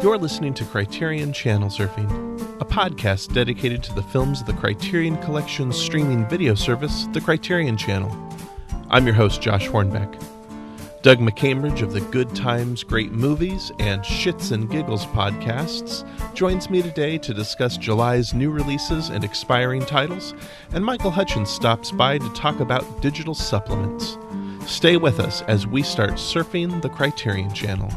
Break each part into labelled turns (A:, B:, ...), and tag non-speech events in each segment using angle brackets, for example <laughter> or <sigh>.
A: You're listening to Criterion Channel Surfing, a podcast dedicated to the films of the Criterion Collection's streaming video service, the Criterion Channel. I'm your host, Josh Hornbeck. Doug McCambridge of the Good Times, Great Movies and Shits and Giggles podcasts joins me today to discuss July's new releases and expiring titles, and Michael Hutchins stops by to talk about digital supplements. Stay with us as we start surfing the Criterion Channel.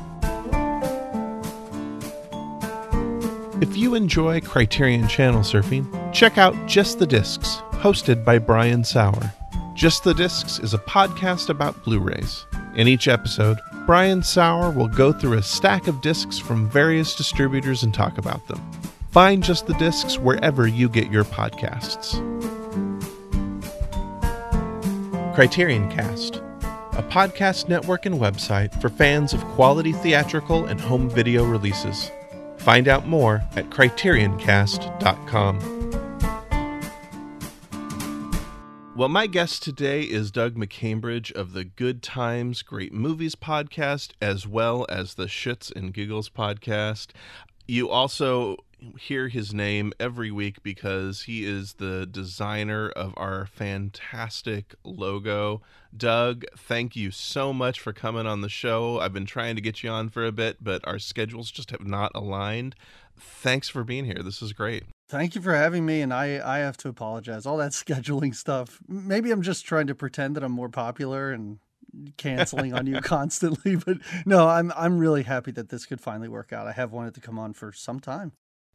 A: If you enjoy Criterion Channel surfing, check out Just the Discs, hosted by Brian Saur. Just the Discs is a podcast about Blu rays. In each episode, Brian Saur will go through a stack of discs from various distributors and talk about them. Find Just the Discs wherever you get your podcasts. Criterion Cast, a podcast network and website for fans of quality theatrical and home video releases. Find out more at criterioncast.com. Well, my guest today is Doug McCambridge of the Good Times, Great Movies podcast, as well as the Shits and Giggles podcast. You also hear his name every week because he is the designer of our fantastic logo. Doug, thank you so much for coming on the show. I've been trying to get you on for a bit, but our schedules just have not aligned. Thanks for being here. This is great.
B: Thank you for having me, and I I have to apologize. All that <laughs> scheduling stuff. Maybe I'm just trying to pretend that I'm more popular and canceling on you <laughs> constantly. But no, I'm I'm really happy that this could finally work out. I have wanted to come on for some time.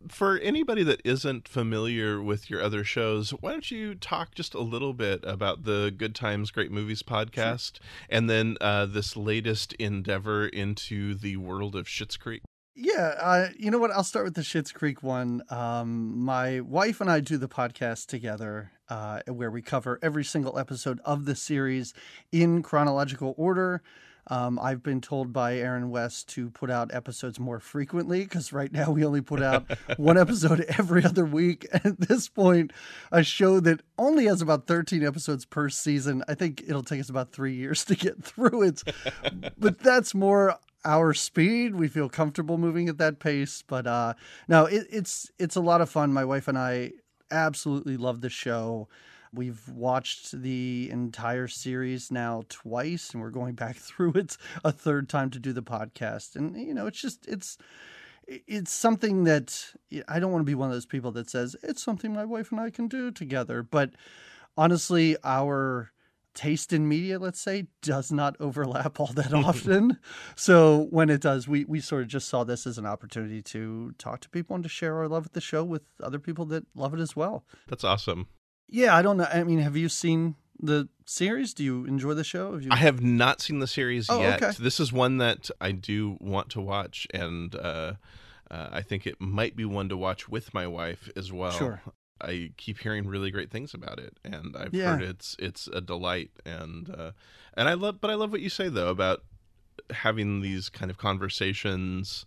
A: For anybody that isn't familiar with your other shows, why don't you talk just a little bit about the Good Times, Great Movies podcast, sure. and then uh, this latest endeavor into the world of Schitt's Creek?
B: Yeah, uh, you know what? I'll start with the Schitt's Creek one. Um, my wife and I do the podcast together, uh, where we cover every single episode of the series in chronological order. Um, I've been told by Aaron West to put out episodes more frequently because right now we only put out <laughs> one episode every other week. <laughs> At this point, a show that only has about 13 episodes per season, I think it'll take us about three years to get through it. <laughs> but that's more our speed. We feel comfortable moving at that pace. But uh, no, it, it's it's a lot of fun. My wife and I absolutely love the show. We've watched the entire series now twice, and we're going back <laughs> through it a third time to do the podcast. And you know, it's just it's it's something that I don't want to be one of those people that says it's something my wife and I can do together. But honestly, our taste in media, let's say, does not <laughs> overlap all that <laughs> often. so when it does, we we sort of just saw this as an opportunity to talk to people and to share our love of the show with other people that love it as well.
A: That's awesome.
B: Yeah, I don't know. I mean, have you seen the series? Do you enjoy the show?
A: Have you... I have not seen the series oh, yet. Okay. This is one that I do want to watch, and uh, uh, I think it might be one to watch with my wife as well.
B: Sure.
A: I keep hearing really great things about it, and I've yeah. heard it's it's a delight, and uh, and I love, but I love what you say though about having these kind of conversations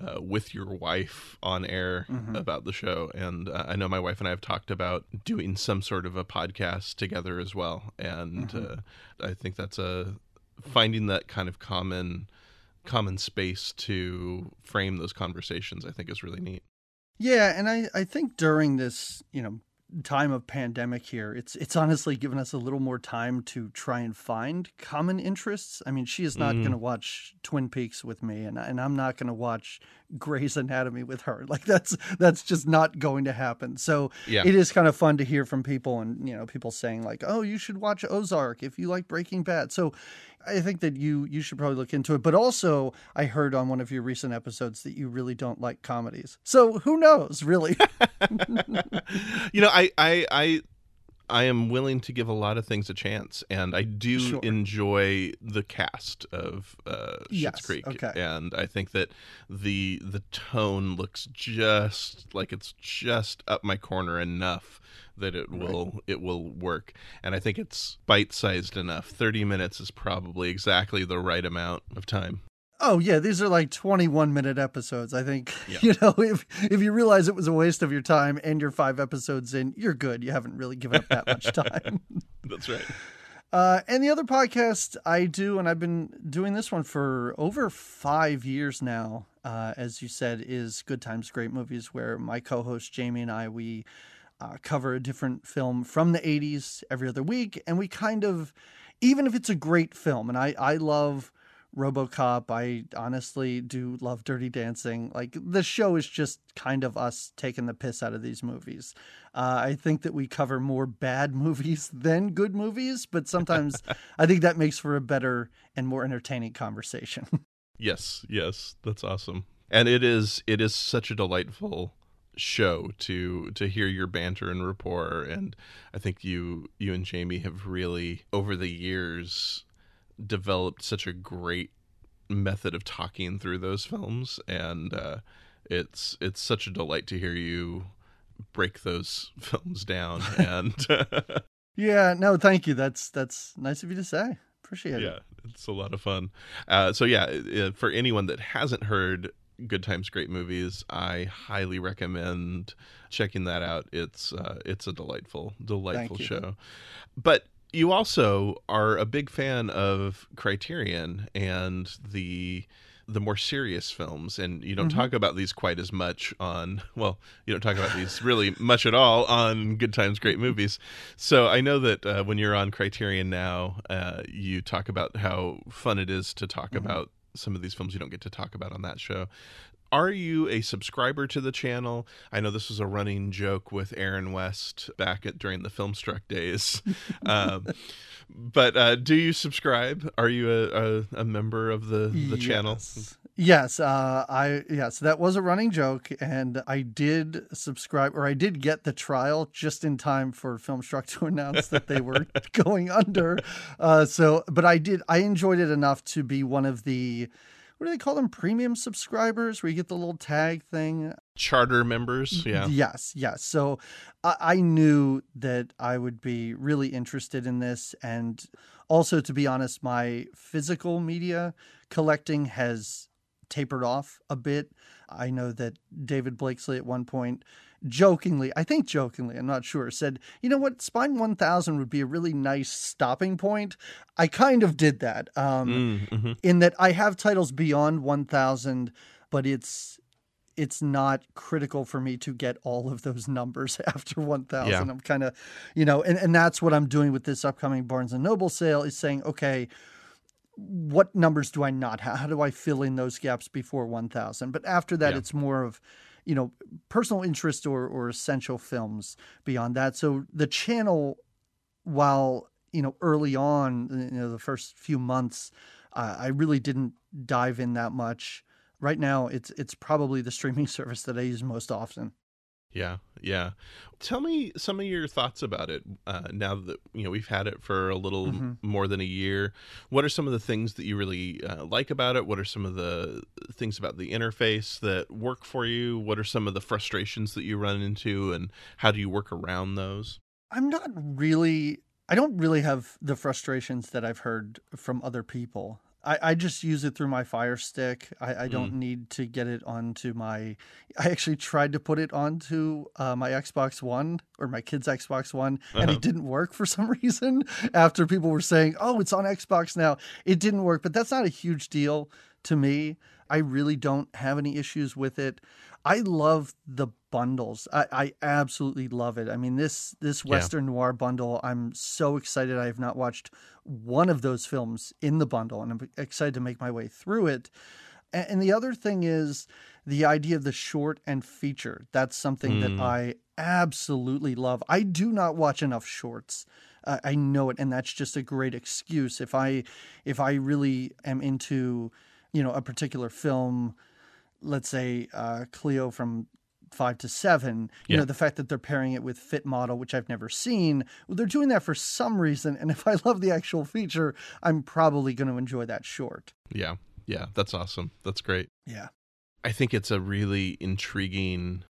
A: uh, with your wife on air mm-hmm. about the show, and uh, I know my wife and I have talked about doing some sort of a podcast together as well, and mm-hmm. Uh, I think that's a finding that kind of common common space to frame those conversations. I think is really neat.
B: Yeah, and I, I think during this, you know, time of pandemic here, it's it's honestly given us a little more time to try and find common interests. I mean, she is not mm. going to watch Twin Peaks with me, and and I'm not going to watch Grey's Anatomy with her. <laughs> Like that's that's just not going to happen. So yeah. it is kind of fun to hear from people, and you know, people saying like, "Oh, you should watch Ozark if you like Breaking Bad." So I think that you you should probably look into it. But also, I heard on one of your recent episodes that you really don't like comedies. So who knows, really? <laughs>
A: you know, I I I I am willing to give a lot of things a chance, and I do sure. enjoy the cast of uh, Schitt's
B: yes,
A: Creek,
B: okay.
A: and I think that the the tone looks just like it's just up my corner enough that it will right. it will work, and I think it's bite sized enough. Thirty minutes is probably exactly the right amount of time.
B: Oh yeah, these are like 21 minute episodes. I think yeah. <laughs> you know if if you realize it was a waste of your time and you're five episodes in, you're good. You haven't really given up that much <laughs> time.
A: That's right.
B: Uh, and the other podcast I do, and I've been doing this one for over five years now, uh, as you said, is Good Times, Great Movies, where my co host Jamie and I, we uh, cover a different film from the 80s every other week. And we kind of, even if it's a great film, and I, I love RoboCop. I honestly do love Dirty Dancing. Like the show is just kind of us taking the piss out of these movies. Uh, I think that we cover more bad <laughs> movies than good movies, but sometimes <laughs> I think that makes for a better and more entertaining conversation. <laughs>
A: yes, yes, that's awesome. And it is it is such a delightful show to to hear your banter and rapport and I think you you and Jamie have really over the years developed such a great method of talking through those films and uh, it's it's such a delight to hear you break those <laughs> films down and <laughs>
B: yeah no thank you. That's that's nice of you to say. Appreciate
A: yeah,
B: it.
A: Yeah it's a lot of fun. Uh, so yeah for anyone that hasn't heard good times great movies i highly recommend checking that out. It's uh, it's a delightful delightful show. But you also are a big fan of Criterion and the the more serious films and you don't mm-hmm. talk about these quite as much on <laughs> well you don't talk about these really much at all on good times great <laughs> movies so i know that uh, when you're on criterion now uh, you talk about how fun it is to talk mm-hmm. about some of these films you don't get to talk about on that show are you a subscriber to the channel? I know this was a running joke with Aaron West back at during the Filmstruck days. <laughs> um, but uh, do you subscribe? Are you a, a, a member of the, the yes. channel?
B: Yes, uh, I yes, that was a running joke, and I did subscribe, or I did get the trial just in time for Filmstruck to <laughs> announce that they were <laughs> going under. Uh, so, but I did, I enjoyed it enough to be one of the what do they call them? Premium subscribers, where you get the little tag thing.
A: Charter members, yeah.
B: Yes, yes. So I, I knew that I would be really interested in this, and also, to be honest, my physical media collecting has tapered off a bit. I know that David Blakesley at one point jokingly, I think jokingly, I'm not sure, said, you know what, Spine 1000 would be a really nice stopping point. I kind of did that um, mm, mm-hmm. in that I have titles beyond 1000, but it's it's not critical for me to get all of those numbers <laughs> after 1000 yeah. i'm kind of you know and, and that's what i'm doing with this upcoming barnes and noble sale is saying okay what numbers do i not have how do i fill in those gaps before 1000 but after that yeah. it's more of you know, personal interest or, or essential films beyond that. So the channel, while, you know, early on, you know, the first few months, uh, I really didn't dive in that much. Right now, it's it's probably the streaming <laughs> service that I use most often.
A: Yeah, yeah. Tell me some of your thoughts about it uh, now that you know we've had it for a little mm-hmm. more than a year. What are some of the things that you really uh, like about it? What are some of the things about the interface that work for you? What are some of the frustrations that you run into, and how do you work around those?
B: I'm not really. I don't really have the frustrations that I've heard from other people. I, I just use it through my Fire Stick. I, I don't mm. need to get it onto my. I actually tried to put it onto uh, my Xbox One or my kid's Xbox One, uh-huh. and it uh-huh. didn't work for <laughs> some reason. After people were saying, "Oh, it's on Xbox now," it didn't work. But that's not a huge deal to me. I really don't have any issues with it. I love the bundles. I, I absolutely love it. I mean this this Western yeah. noir bundle. I'm so excited. I have not watched one of those films in the bundle, and I'm excited to make my way through it. And, and the other thing is the idea of the short and feature. That's something mm. that hmm. I absolutely love. I do not watch enough shorts. Uh, I know it, and that's just a great excuse. If I if I really am into you know a particular film let's say uh, Cleo from five to seven. You yeah. know, the fact that they're pairing it with Fit Model, which I've never seen, well, they're doing that for some reason. And <laughs> if I love the actual feature, I'm probably going to enjoy that short.
A: Yeah. Yeah. That's awesome. That's great.
B: Yeah.
A: I think it's a really intriguing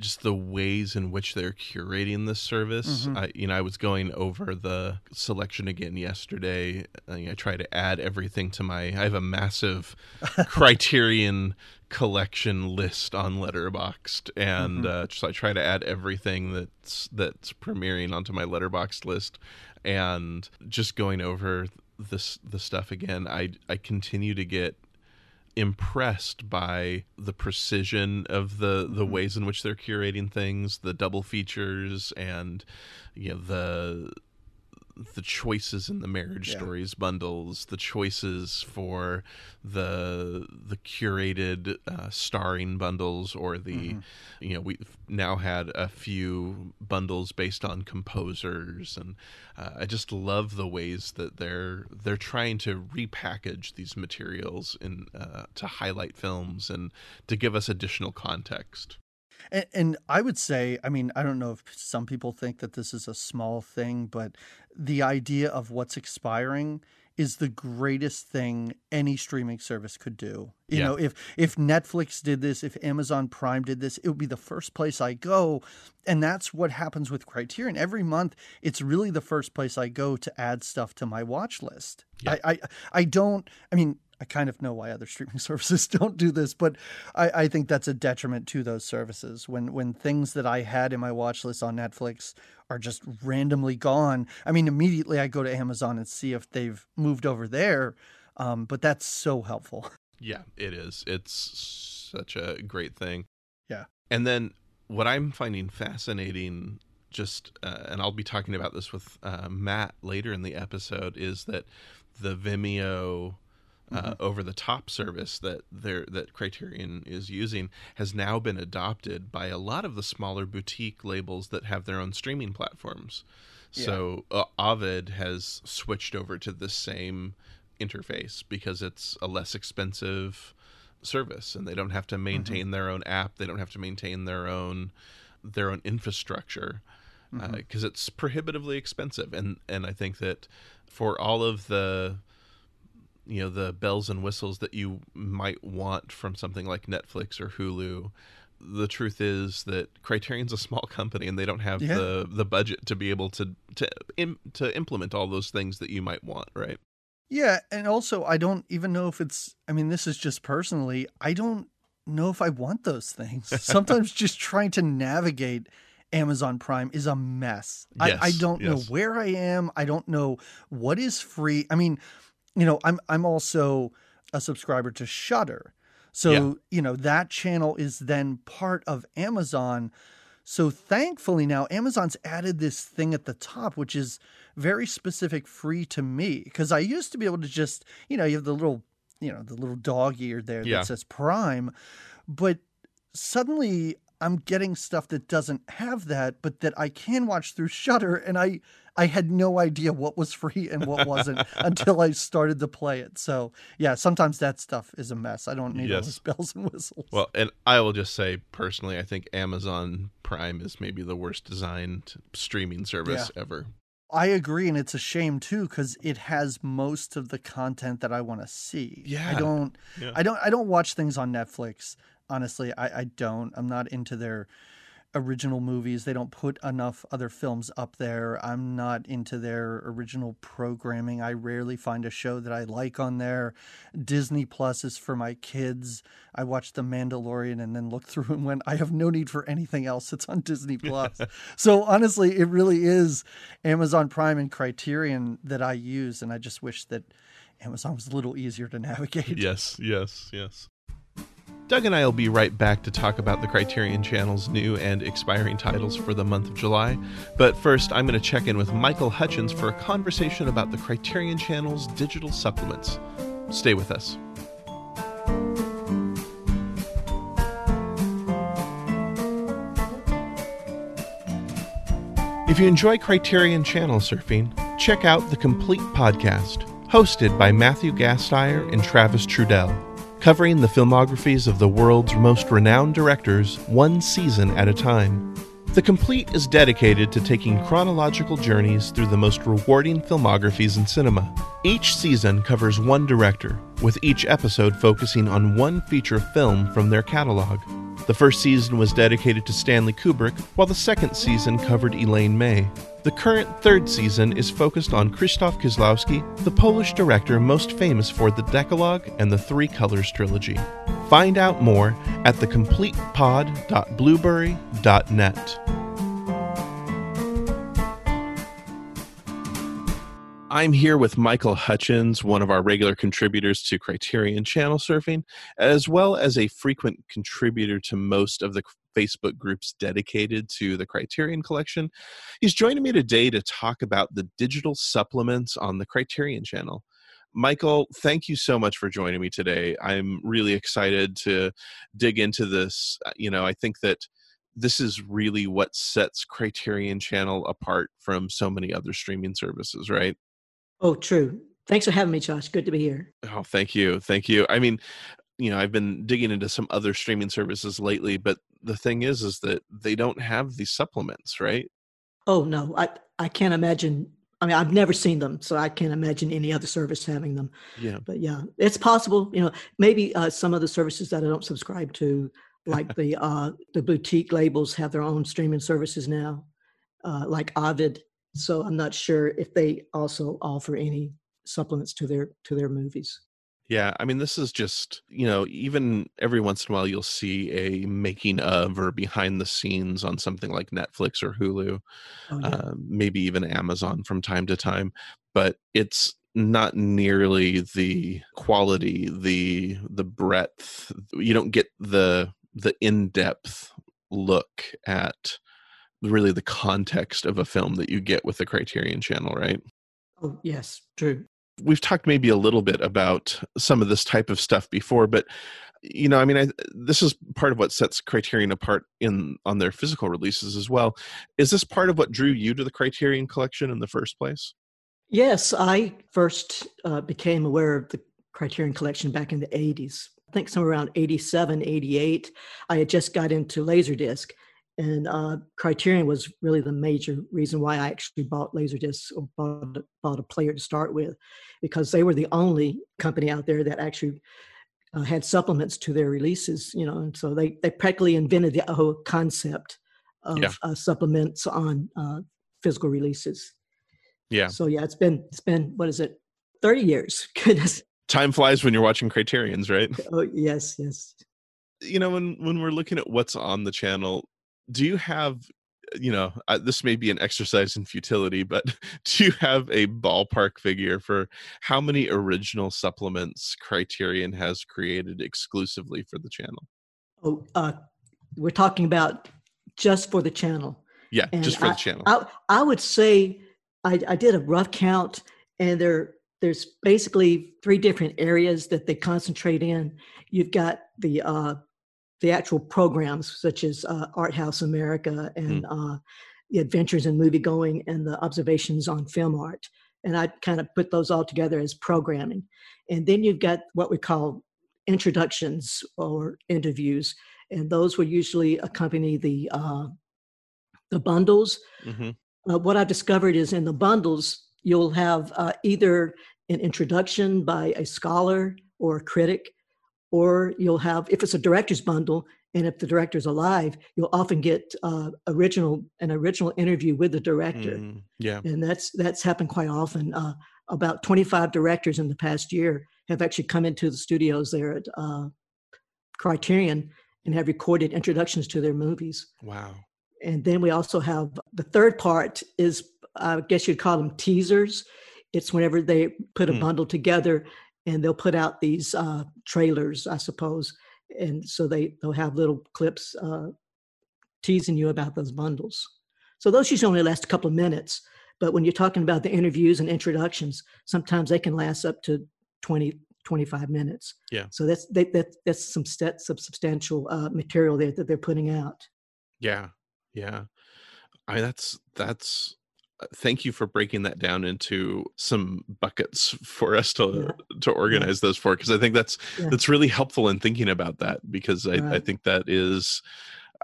A: just the ways in which they're curating this service. Mm-hmm. I, you know, I was going over the selection again yesterday. I, I try to add everything to my. I have a massive <laughs> Criterion collection list on Letterboxd, and mm-hmm. uh, so I try to add everything that's that's premiering onto my Letterboxd list, and just going over this the stuff again. I I continue to get impressed by the precision of the the
B: Mm-hmm.
A: ways in which they're curating things, the double features, and you know the the choices in the marriage
B: Yeah.
A: stories bundles, the choices for the the curated uh, starring bundles, or the
B: Mm-hmm.
A: you know we've now had a few bundles based on composers, and uh, I just love the ways that they're they're trying to repackage these materials in uh, to highlight films and to give us additional context.
B: And, and I would say, I mean, I don't know if some people think that this is a small thing, but the idea of what's expiring is the greatest thing any streaming service could do. You
A: Yeah.
B: know, if if Netflix did this, if Amazon Prime did this, it would be the first place I go. And that's what happens with Criterion. Every month, it's really the first place I go to add stuff to my watch list.
A: Yeah.
B: I, I I don't I mean, I kind of know why other streaming <laughs> services don't do this, but I, I think that's a detriment to those services. When when things that I had in my watch list on Netflix are just randomly gone, I mean, immediately I go to Amazon and see if they've moved over there. Um, but that's so helpful. <laughs>
A: Yeah, it is. It's such a great thing.
B: Yeah.
A: And then what I'm finding fascinating, just, uh, and I'll be talking about this with uh, Matt later in the episode, is that the Vimeo. Uh, over the top service that that Criterion is using has now been adopted by a lot of the smaller boutique labels that have their own streaming platforms. So uh, Ovid has switched over to the same interface because it's a less expensive service and they don't have to maintain their own app. They don't have to maintain their own their own infrastructure because it's prohibitively expensive. And and i think that for all of the you know the bells and whistles that you might want from something like netflix or hulu the truth is that criterion's a small company and they don't have
B: Yeah.
A: the the budget to be able to to Im, to implement all those things that you might want right
B: Yeah, and also I don't even know if it's I mean, this is just personally, I don't know if I want those things. <laughs> Sometimes just trying to navigate Amazon Prime is a mess. I, I don't know where I am. I don't know what is free. I mean, you know, I'm I'm also a subscriber to Shudder. So,
A: Yeah.
B: you know, that channel is then part of Amazon. So thankfully now Amazon's added this thing at the top, which is very specific free to me. Because I used to be able to just, you know, you have the little, you know, the little dog ear there
A: Yeah.
B: that says Prime, but suddenly I'm getting stuff that doesn't have that, but that I can watch through Shudder, and I I had no idea what was free and what wasn't <laughs> until I started to play it. So yeah, sometimes that stuff is a mess. I don't need all
A: Yes.
B: those bells and whistles.
A: Well, and I will just say personally, I think Amazon Prime is maybe the worst designed streaming service ever.
B: I agree, and it's a shame too because it has most of the content that I want to see.
A: Yeah.
B: I don't.
A: Yeah.
B: I don't. I don't watch things on Netflix. Honestly, I, I don't. I'm not into their original movies. They don't put enough other films up there. I'm not into their original programming. I rarely find a show that I like on there. Disney Plus is for my kids. I watched The Mandalorian and then looked <laughs> through and went, I have no need for anything else. It's on Disney <laughs> Plus. so honestly, it really is Amazon Prime and Criterion that I use, and I just wish that Amazon was a little easier to navigate.
A: Yes, yes, yes. Doug and I will be right back to talk about the Criterion Channel's new and expiring titles for the month of July. But first, I'm going to check in with Michael Hutchins for a conversation about the Criterion Channel's digital supplements. Stay with us. If you enjoy Criterion Channel surfing, check out the Complete Podcast, hosted by Matthew Gasteyer and Travis Trudell, covering the filmographies of the world's most renowned directors one season at a time. The Complete is dedicated to taking chronological journeys through the most rewarding filmographies in cinema. Each season covers one director, with each episode focusing on one feature film from their catalog. The first season was dedicated to Stanley Kubrick, while the second season covered Elaine May. The current third season is focused on Krzysztof Kieslowski, the Polish director most famous for the Decalogue and the Three Colors trilogy. Find out more at thecompletepod.blubrry.net. I'm here with Michael Hutchins, one of our regular contributors to Criterion Channel Surfing, as well as a frequent contributor to most of the Facebook groups dedicated to the Criterion Collection. He's joining me today to talk about the digital supplements on the Criterion Channel. Michael, thank you so much for joining me today. I'm really excited to dig into this. Uh, you know, I think that this is really what sets Criterion Channel apart from so many other streaming services, right?
C: Oh, true. Thanks for having me, Josh. Good to be here.
A: Oh, thank you. Thank you. I mean, you know, I've been digging into some other streaming services lately, but the thing is is that they don't have these supplements, right?
C: Oh, no. I I can't imagine I mean, I've never seen them, so I can't imagine any other service having them.
A: Yeah.
C: But yeah, it's possible, you know, maybe uh, some of the services that I don't subscribe to like <laughs> the uh the boutique labels have their own streaming services now, uh like Ovid so I'm not sure if they also offer any supplements to their to their movies.
A: Yeah, I mean, this is just, you know, even every once in a while you'll see a making of or behind the scenes on something like Netflix or Hulu, oh, yeah. uh, maybe even Amazon from time to time, but it's not nearly the quality, the the breadth. You don't get the the in-depth look at really the context of a film that you get with the Criterion channel, right?
C: Oh, yes, true.
A: We've talked maybe a little bit about some of this type of stuff before, but you know, I mean, I, this is part of what sets Criterion apart in on their physical releases as well. Is this part of what drew you to the Criterion collection in the first place?
C: Yes, I first uh, became aware of the Criterion collection back in the 80s. I think somewhere around 87, 88. I had just got into Laserdisc and uh, Criterion was really the major reason why I actually bought Laserdisc or bought, bought a player to start with, because they were the only company out there that actually uh, had supplements to their releases. You know, and so they they practically invented the whole concept of yeah. uh, supplements on uh, physical releases.
A: Yeah.
C: So yeah, it's been it's been what is it, thirty years? <laughs> Goodness.
A: Time flies when you're watching Criterion's, right?
C: Oh yes, yes
A: you know when when we're looking at what's on the channel do you have you know uh, this may be an exercise in futility but <laughs> do you have a ballpark figure for how many original supplements criterion has created exclusively for the channel?
C: Oh uh, we're talking about just for the channel
A: yeah and just for I, the channel.
C: I, I would say I, I did a rough count and there there's basically three different areas that they concentrate in. You've got the uh, the actual programs such as uh, Art House America and mm. uh, the Adventures in Movie Going and the Observations on Film Art. And I kind of put those all together as programming. And then you've got what we call introductions or interviews, and those will usually accompany the uh, the bundles. Mm-hmm. Uh, what I've discovered is in the bundles you'll have uh, either an introduction by a scholar or a critic or you'll have if it's a director's bundle and if the director's alive you'll often get uh, original an original interview with the director. Mm,
A: yeah.
C: And that's that's happened quite often. Uh, about 25 directors in the past year have actually come into the studios there at uh, criterion and have recorded introductions to their movies.
A: Wow.
C: And then we also have the third part is i guess you'd call them teasers. It's whenever they put a mm. bundle together and they'll put out these uh, trailers, I suppose, and so they they'll have little clips uh, teasing you about those bundles. So those usually only last a couple of minutes, but when you're talking about the interviews and introductions, sometimes they can last up to 20, 25 minutes.
A: Yeah.
C: So that's they, that that's some st- some substantial uh, material there that they're putting out.
A: Yeah, yeah. I mean, that's that's thank you for breaking that down into some buckets for us to yeah. to organize yeah. those for because i think that's yeah. that's really helpful in thinking about that because I, right. I think that is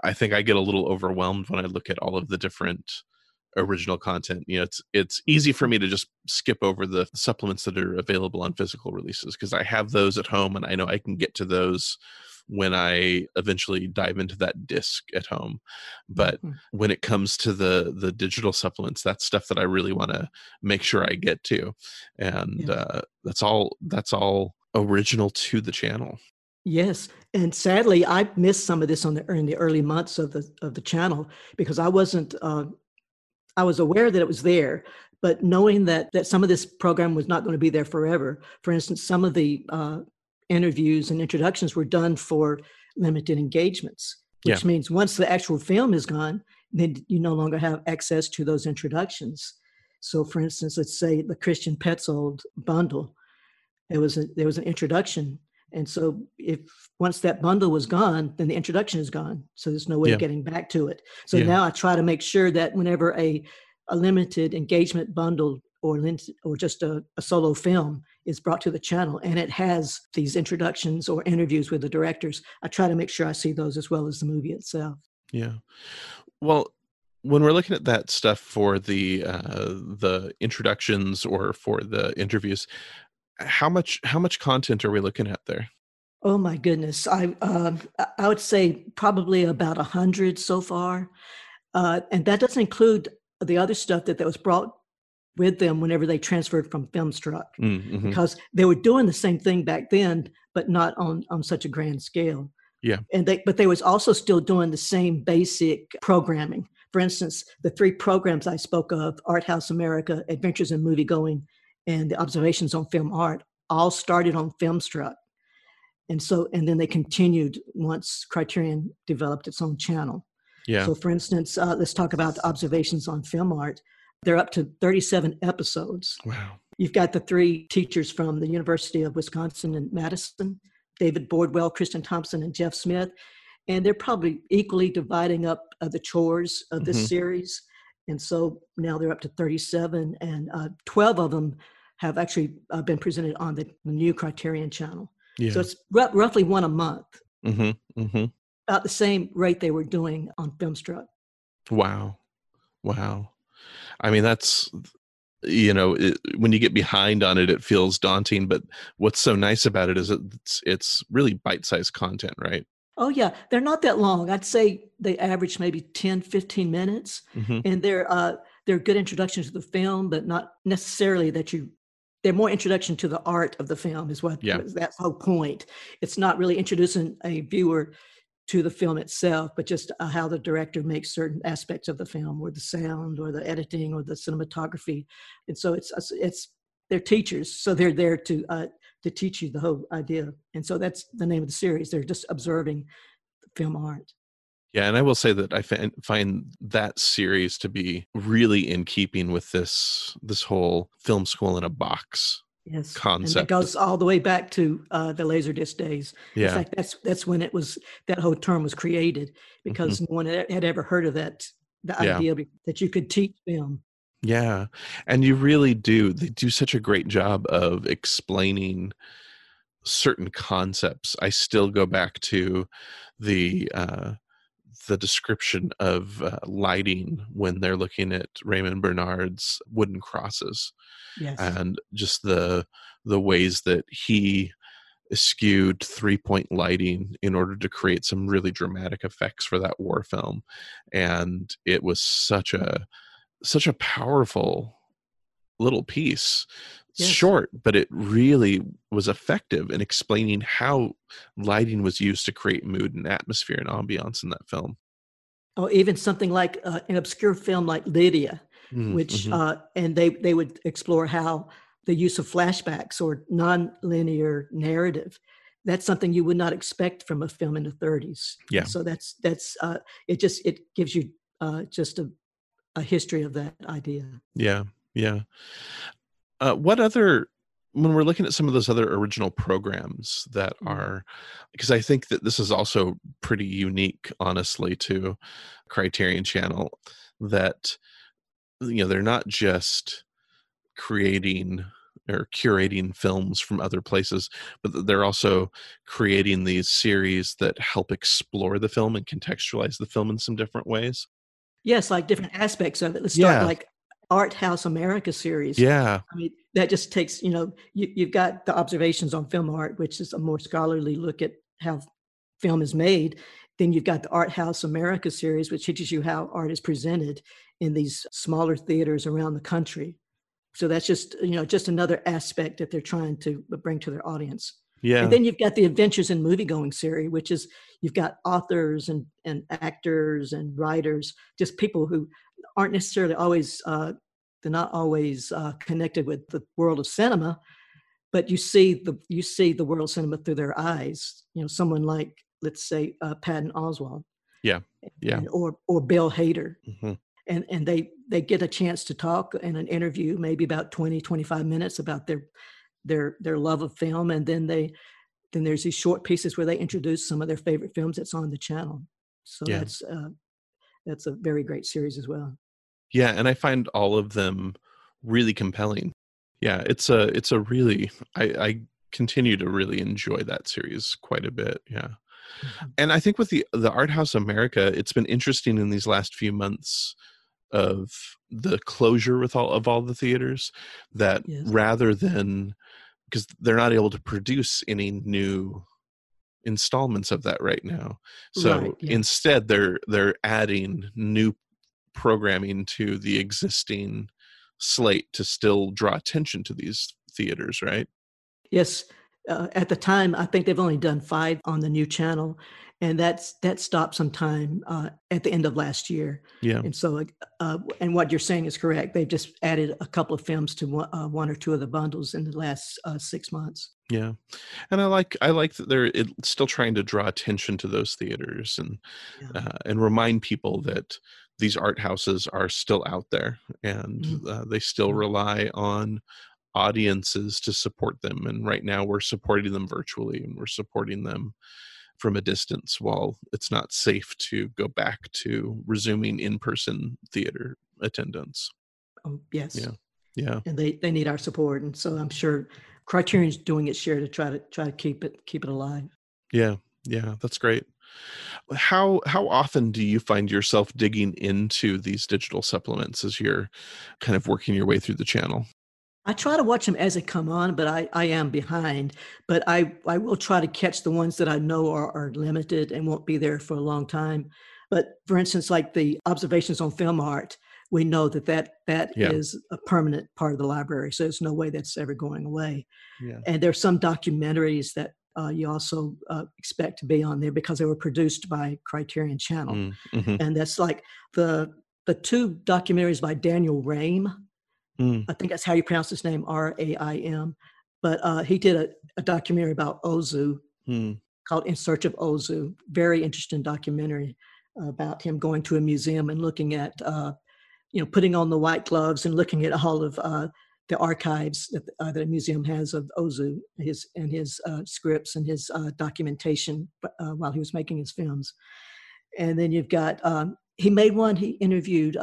A: i think i get a little overwhelmed when i look at all of the different original content you know it's it's easy for mm-hmm. me to just skip over the supplements that are available on physical releases because i have those at home and i know i can get to those when I eventually dive into that disc at home. But mm-hmm. when it comes to the the digital supplements, that's stuff that I really want to make sure I get to, and yeah. uh, that's all. That's all original to the channel.
C: Yes, and sadly, I missed some of this on the in the early months of the of the channel because I wasn't. Uh, I was aware that it was there, but knowing that that some of this program was not going to be there forever. For instance, some of the uh, interviews and introductions were done for limited engagements, which
A: Yeah.
C: means once the actual film is gone, then you no longer have access to those introductions. So, for instance, let's say the Christian Petzold bundle, there was a there was an introduction, and so if once that bundle was gone, then the introduction is gone. So there's no way
A: Yeah.
C: of getting back to it. So
A: Yeah.
C: now I try to make sure that whenever a a limited engagement bundle or or just a, a solo film is brought to the channel and it has these introductions or interviews with the directors, I try to make sure I see those as well as the movie itself.
A: Yeah. Well, when we're looking at that stuff for the uh, the introductions or for the interviews, how much how much content are we looking at there?
C: Oh my goodness, I um, I- I would say probably about a hundred so far, uh, and that doesn't include the other stuff that, that was brought with them whenever they transferred from Filmstruck,
A: Mm, mhm.
C: because they were doing the same thing back then, but not on on such a grand scale.
A: Yeah.
C: and they but they was also still doing the same basic programming. For instance, the three programs I spoke of, Art House America, Adventures in Movie Going, and the Observations on Film Art, all started on Filmstruck and so and then they continued once criterion developed its own channel
A: Yeah.
C: so for instance uh, let's talk about the observations on film art they're up to 37 episodes
A: wow.
C: you've got the three teachers from the university of wisconsin and madison david Bordwell, kristin thompson and jeff smith and they're probably equally dividing up uh, the chores of this
A: Mhm.
C: series and so now they're up to 37 and uh, 12 of them have actually uh, been presented on the, the new criterion channel
A: Yeah.
C: so it's r- roughly one a month,
A: mm-hmm. Mm-hmm.
C: about the same rate they were doing on Filmstruck.
A: Wow. Wow. I mean, that's, you know, it, when you get behind on it, it feels daunting. But what's so nice about it is it's, it's really bite sized content, right?
C: Oh, yeah, they're not that long. I'd say they average maybe 10, 15 minutes.
A: Mm-hmm.
C: And they're, uh, they're good introductions to the film, but not necessarily that you, they're more introduction to the art of the film, is what
A: Yeah.
C: that's the whole point. It's not really introducing a viewer to the film itself, but just uh, how the director makes certain aspects of the film, or the sound, or the editing, or the cinematography. And so it's it's- they're teachers, so they're there to uh, to teach you the whole idea. And so that's the name of the series. They're just observing film art.
A: Yeah, and I will say that I fin- find that series to be really in keeping with this this whole film school in a box
C: Yes,
A: concept.
C: And it goes all the way back to uh, the Laserdisc days. In
A: Yeah,
C: fact, that's that's when it was that whole term was created because no one had ever heard of that. The
A: Mm-hmm. Yeah.
C: idea that you could teach film.
A: yeah, and you really do. They do such a great job of explaining certain concepts. I still go back to the uh, the description of uh, lighting when they're looking at Raymond Bernard's wooden crosses.
C: Yes.
A: and just the the ways that he skewed three point lighting in order to create some really dramatic effects for that war film and it was such a such a powerful little piece
C: Yes.
A: short but it really was effective in explaining how lighting was used to create mood and atmosphere and ambiance in that film
C: or even something like uh, an obscure film like Lydia,
A: Mm,
C: which
A: mhm.
C: uh, and they they would explore how the use of flashbacks or non-linear narrative. That's something you would not expect from a film in the 30s.
A: Yeah.
C: So that's that's uh, it. Just it gives you uh, just a a history of that idea.
A: Yeah, yeah. Uh, what other when we're looking at some of those other original programs that
C: Mhm.
A: are because I think that this is also pretty unique, honestly, to Criterion Channel that you know they're not just creating or curating films from other places, but they're also creating these series that help explore the film and contextualize the film in some different ways.
C: Yes, like different aspects of it. Let's start
A: Yeah.
C: like Art House America series.
A: Yeah,
C: I mean, that just takes, you know, you, you've got the observations on film art, which is a more scholarly look at how film is made. Then you've got the Art House America series, which teaches you how art is presented in these smaller theaters around the country. So that's just, you know, just another aspect that they're trying to bring to their audience.
A: yeah,
C: And then you've got the Adventures in Movie Going series, which is you've got authors and, and actors and writers, just people who aren't necessarily always uh, they're not always uh, connected with the world of cinema, but you see the you see the world of cinema through their eyes. You know, someone like let's say uh, Patton Oswalt.
A: Yeah, yeah.
C: And, or or Bill Hader.
A: Mm-hmm.
C: And and they they get a chance to talk in an interview, maybe about 20, 25 minutes about their their their love of film, and then they then there's these short pieces where they introduce some of their favorite films that's on the channel. So yeah. that's uh, that's a very great series as well.
A: Yeah, and I find all of them really compelling. Yeah, it's a it's a really I, I continue to really enjoy that series quite a bit. Yeah. Mm-hmm. And I think with the the Art House America, it's been interesting in these last few months of the closure with all of all the theaters that yes. rather than because they're not able to produce any new installments of that right now so right, yeah. instead they're they're adding new programming to the existing slate to still draw attention to these theaters right
C: yes uh, at the time i think they've only done five on the new channel and that's that stopped sometime uh, at the end of last year.
A: Yeah.
C: And so, uh, and what you're saying is correct. They've just added a couple of films to one, uh, one or two of the bundles in the last uh, six months.
A: Yeah, and I like I like that they're still trying to draw attention to those theaters and yeah. Uh, and remind people that these art houses are still out there and mm-hmm. Uh, they still mm-hmm. rely on audiences to support them and right now we're supporting them virtually and we're supporting them from a distance while it's not safe to go back to resuming in-person theater attendance.
C: Oh, yes.
A: Yeah. Yeah.
C: And they, they need our support. And so I'm sure Criterion's doing its share to try to try to keep it keep it alive.
A: Yeah. Yeah. That's great. How how often do you find yourself digging into these digital supplements as you're kind of working your way through the channel?
C: I try to watch them as they come on, but I, I am behind. But I, I will try to catch the ones that I know are, are limited and won't be there for a long time. But for instance, like the observations on film art, we know that that, that yeah. is a permanent part of the library. So there's no way that's ever going away. Yeah. And there's some documentaries that uh, you also uh, expect to be on there because they were produced by Criterion Channel. Mm, mm-hmm. And that's like the the two documentaries by Daniel Raim Mm. I think that's how you pronounce his name, R A I M. But uh, he did a, a, documentary about Ozu mm. called In Search of Ozu. Very interesting documentary about him going to a museum and looking at, uh, you know, putting on the white gloves and looking at all of uh, the archives that, uh, a museum has of Ozu, his and his uh, scripts and his uh, documentation while he was making his films. And then you've got um, he made one. He interviewed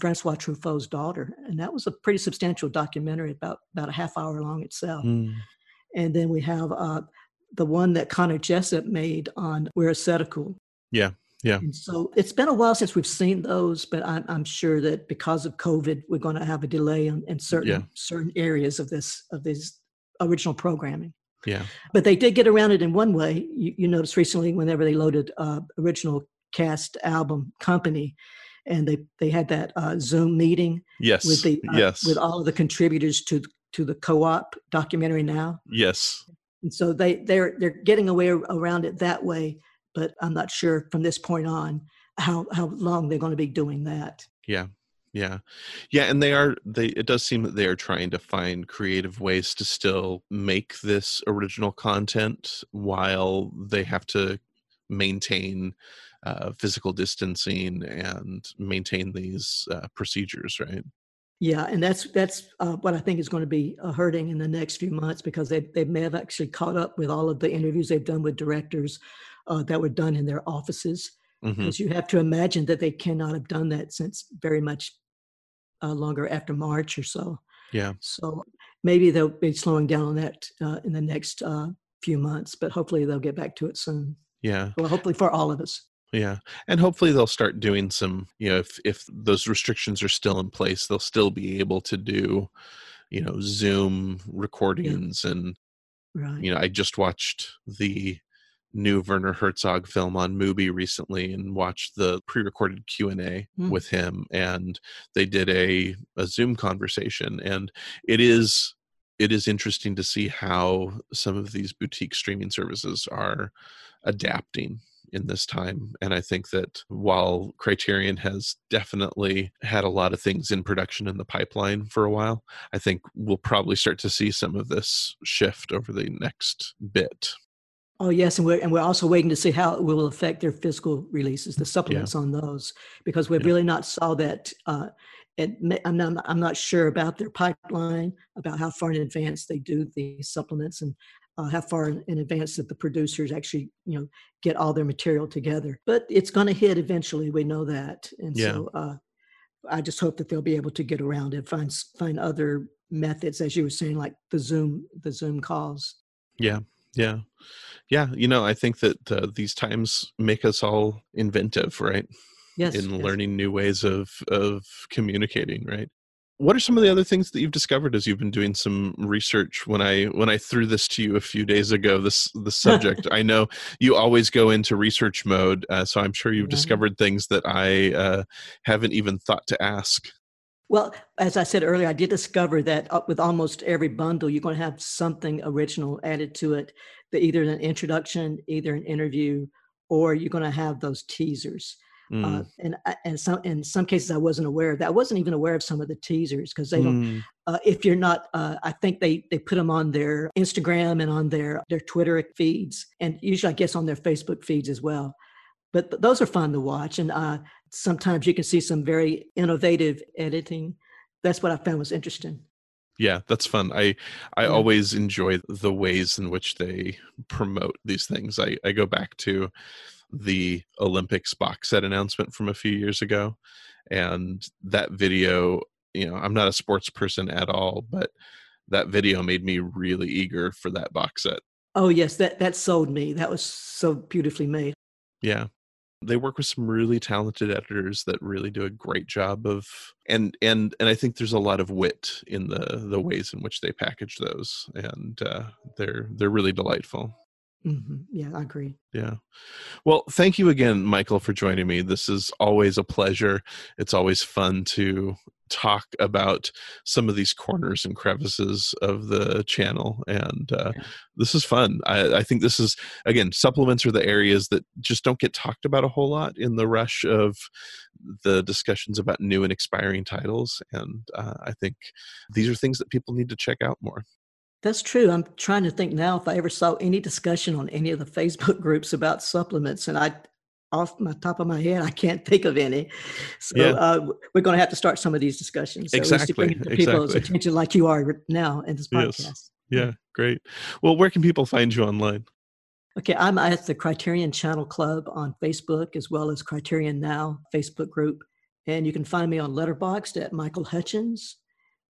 C: Francois Truffaut's daughter, and that was a pretty substantial documentary, about about a half hour long itself. Mm. And then we have uh, the one that Connor Jessup made on Weerasethakul.
A: Yeah, yeah.
C: And so it's been a while since we've seen those, but I'm, I'm sure that because of COVID, we're going to have a delay in, in certain yeah. certain areas of this of this original programming.
A: Yeah.
C: But they did get around it in one way. You, you noticed recently, whenever they loaded uh, original cast album Company, and they they had that uh, Zoom meeting.
A: Yes.
C: With the
A: uh, yes
C: with all of the contributors to to the co-op documentary now.
A: Yes.
C: And so they they're they're getting away around it that way, but I'm not sure from this point on how how long they're going to be doing that.
A: Yeah. Yeah. Yeah, and they are they it does seem that they are trying to find creative ways to still make this original content while they have to maintain uh, physical distancing and maintain these uh, procedures, right?
C: Yeah, and that's that's uh, what I think is going to be uh, hurting in the next few months because they they may have actually caught up with all of the interviews they've done with directors uh, that were done in their offices. Because mm-hmm. you have to imagine that they cannot have done that since very much uh, longer after March or so.
A: Yeah.
C: So maybe they'll be slowing down on that uh, in the next uh, few months, but hopefully they'll get back to it soon.
A: Yeah.
C: Well, hopefully for all of us.
A: Yeah. And hopefully they'll start doing some, you know, if if those restrictions are still in place, they'll still be able to do, you know, Zoom recordings yeah. and right. you know, I just watched the new Werner Herzog film on Mubi recently and watched the pre-recorded Q&A mm. with him and they did a a Zoom conversation and it is it is interesting to see how some of these boutique streaming services are adapting in this time. And I think that while Criterion has definitely had a lot of things in production in the pipeline for a while, I think we'll probably start to see some of this shift over the next bit.
C: Oh yes, and we're and we're also waiting to see how it will affect their physical releases, the supplements yeah. on those, because we've yeah. really not saw that. Uh, and I'm not, I'm not sure about their pipeline, about how far in advance they do the supplements, and uh, how far in advance that the producers actually, you know, get all their material together. But it's going to hit eventually. We know that, and yeah. so uh, I just hope that they'll be able to get around and find find other methods, as you were saying, like the Zoom the Zoom calls.
A: Yeah, yeah, yeah. You know, I think that uh, these times make us all inventive, right?
C: Yes,
A: in
C: yes.
A: learning new ways of of communicating, right? what are some of the other things that you've discovered as you've been doing some research when i when i threw this to you a few days ago this the <laughs> subject i know you always go into research mode uh, so i'm sure you've yeah. discovered things that i uh, haven't even thought to ask
C: well as i said earlier i did discover that uh, with almost every bundle you're going to have something original added to it the, either an introduction either an interview or you're going to have those teasers Mm. Uh, and and some in some cases I wasn't aware of that. I wasn't even aware of some of the teasers because they don't. Mm. Uh, if you're not, uh, I think they they put them on their Instagram and on their their Twitter feeds, and usually I guess on their Facebook feeds as well. But th- those are fun to watch, and uh, sometimes you can see some very innovative editing. That's what I found was interesting
A: yeah that's fun i i yeah. always enjoy the ways in which they promote these things i i go back to the Olympics box set announcement from a few years ago. And that video, you know, I'm not a sports person at all, but that video made me really eager for that box set.
C: Oh yes, that that sold me. That was so beautifully made.
A: Yeah. They work with some really talented editors that really do a great job of and and and I think there's a lot of wit in the the ways in which they package those and uh, they're they're really delightful.
C: Mm-hmm. Yeah, I agree.
A: Yeah. Well, thank you again, Michael, for joining me. This is always a pleasure. It's always fun to talk about some of these corners and crevices of the channel and uh, yeah. this is fun I, I, think this is again supplements are the areas that just don't get talked about a whole lot in the rush of the discussions about new and expiring titles and uh, i think these are things that people need to check out more
C: that's true. I'm trying to think now if I ever saw any discussion on any of the Facebook <laughs> groups about supplements, and I, off my top of my head, I can't think of any. So yeah. uh, we're going to have to start some of these discussions.
A: So exactly. To bring
C: exactly. people's attention, like you are now in this podcast. Yes.
A: Yeah, great. Well, where can people find you online?
C: Okay, I'm at the Criterion Channel Club on Facebook as well as Criterion Now Facebook group, and you can find me on Letterboxd at Michael Hutchins,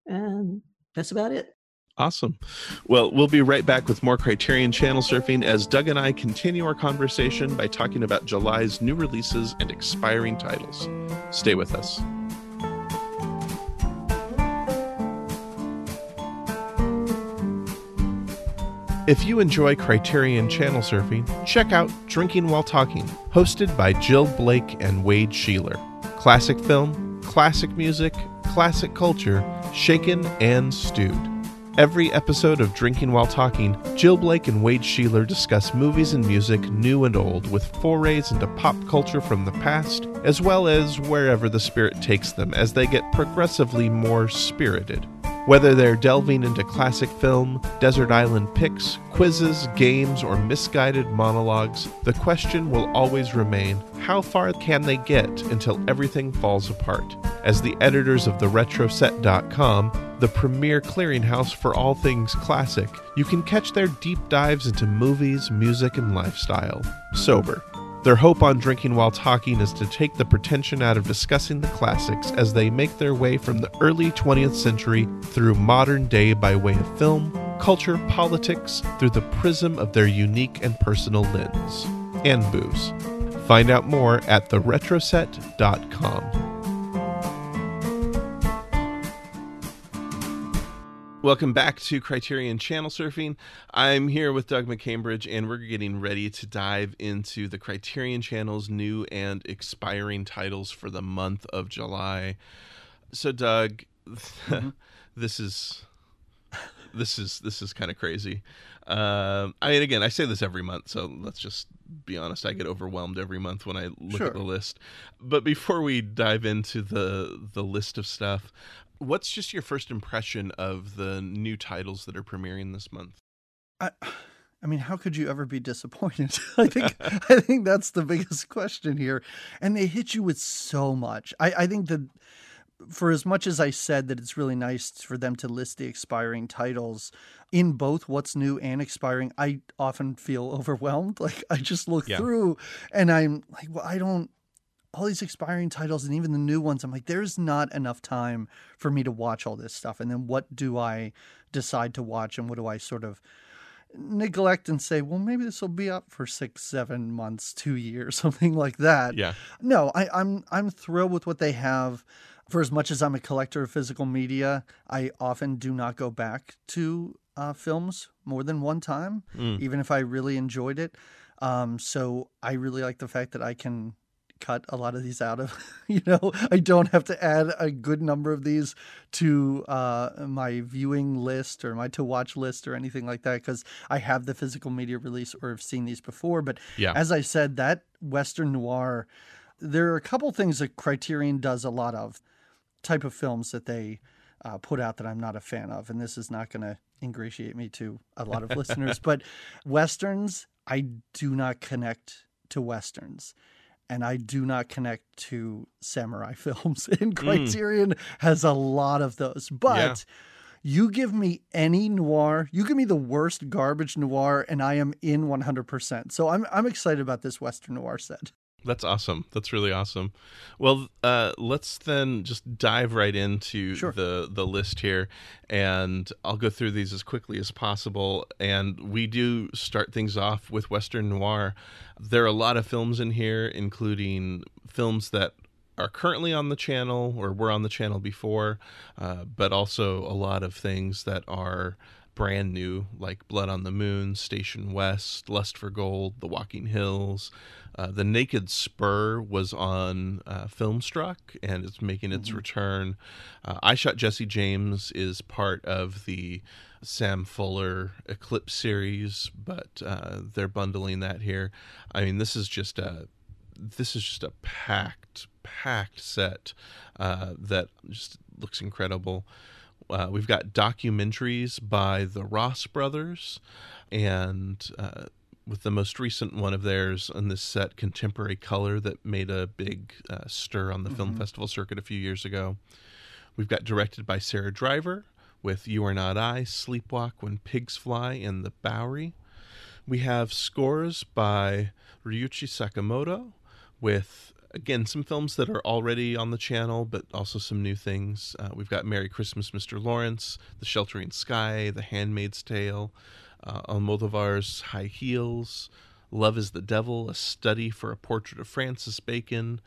C: and that's about it.
A: Awesome. Well, we'll be right back with more Criterion Channel surfing as Doug and I continue our conversation by talking about July's new releases and expiring titles. Stay with us. If you enjoy Criterion channel surfing, check out Drinking While Talking, hosted by Jill Blake and Wade Sheeler. Classic film, classic music, classic culture, shaken and stewed. Every episode of Drinking While Talking, Jill Blake and Wade Sheeler discuss movies and music, new and old, with forays into pop culture from the past, as well as wherever the spirit takes them as they get progressively more spirited. Whether they're delving into classic film, desert island picks, quizzes, games, or misguided monologues, the question will always remain how far can they get until everything falls apart? As the editors of TheRetroset.com, the premier clearinghouse for all things classic, you can catch their deep dives into movies, music, and lifestyle. Sober. Their hope on drinking while talking is to take the pretension out of discussing the classics as they make their way from the early 20th century through modern day by way of film, culture, politics, through the prism of their unique and personal lens. And booze. Find out more at theretroset.com. Welcome back to Criterion Channel Surfing. I'm here with Doug McCambridge, and we're getting ready to dive into the Criterion Channel's new and expiring titles for the month of July. So, Doug, mm-hmm. <laughs> this is this is this is kind of crazy. Um, I mean, again, I say this every month, so let's just be honest. I get overwhelmed every month when I look
B: Sure.
A: at the list. But before we dive into the the list of stuff, what's just your first impression of the new titles that are premiering this month?
B: I, <sighs> I mean, how could you ever be disappointed? <laughs> I think I think that's the biggest <laughs> question here, and they hit you with so much. I, I think that for as much as I said that it's really nice for them to list the expiring titles in both what's new and expiring, I often feel <laughs> overwhelmed. Like I just look
A: Yeah.
B: through and I'm like, well, I don't. All these expiring titles and even the new ones, I'm like, there's not enough time for me to watch all this stuff. And then what do I decide to watch and what do I sort of neglect and say, well, maybe this will be up for six, seven months, two years, <laughs> something like that.
A: Yeah,
B: No, I, I'm I'm thrilled with what they have. For as much as I'm a collector of physical media, I often do not go back to uh, films more than one time,
A: Mm.
B: even if I really enjoyed it. Um, so I really like the fact that I can cut a lot of these out of. <laughs> You know, I don't have to add a good number of these to uh, my viewing list or my to watch list or anything like that because I have the physical media release or have seen these before. But
A: yeah,
B: as I said, that Western noir, there are a couple things that Criterion does a lot of type of films that they uh, put out that I'm not a fan of. And this is not going to ingratiate me to a lot of listeners, <laughs> but Westerns, I do not connect to Westerns. And I do not connect to samurai <laughs> films. And hmm. Criterion has a lot of those. But
A: Yeah.
B: you give me any noir, you give me the worst garbage noir, and I am in 100%. So I'm, I'm excited about this Western noir set.
A: That's awesome. That's really awesome. Well, uh, let's then just dive right into
B: Sure.
A: the the list here, and I'll go through these as quickly as possible. And we do start things off with Western noir. There are a lot of films in here, including films that are currently on the channel or were on the channel before, uh, but also a lot of things that are brand new, like Blood on the Moon, Station West, Lust for Gold, The Walking Hills. Uh, the Naked Spur was on uh, Filmstruck and it's making its return. Uh, I Shot Jesse James is part of the Sam Fuller Eclipse series, but uh, they're bundling that here. I mean, this is just a this is just a packed, packed set uh, that just looks incredible. Uh, we've got documentaries by the Ross brothers, and uh, with the most recent one of theirs on this set, Contemporary Color, that made a big uh, stir on the film festival circuit a few years ago. We've got directed by Sarah Driver with You Are Not I, Sleepwalk When Pigs Fly, and The Bowery. We have scores by Ryuichi Sakamoto with, again, some films that are already on the channel, but also some new things. Uh, we've got Merry Christmas, Mr. Lawrence, The Sheltering Sky, The Handmaid's Tale, uh, Almodovar's High Heels, Love is the Devil, A Study for a Portrait of Francis Bacon.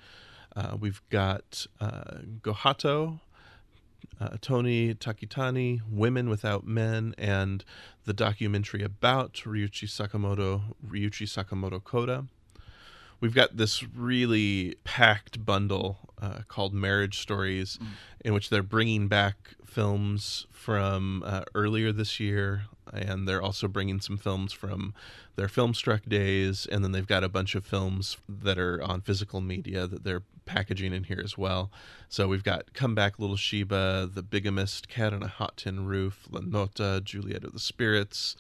A: Uh, we've got uh, Gohatto, uh, Tony Takitani, Women Without Men, and the documentary about Ryuichi Sakamoto, Ryuichi Sakamoto Coda. We've got this really packed bundle uh, called Marriage Stories, in which they're bringing back films from uh, earlier this year, and they're also bringing some films from their Filmstruck days, and then they've got a bunch of films that are on physical media that they're packaging in here as well. So we've got Come Back Little Sheba, The Bigamist, Cat on a Hot Tin Roof, La Notte, Juliet of the Spirits,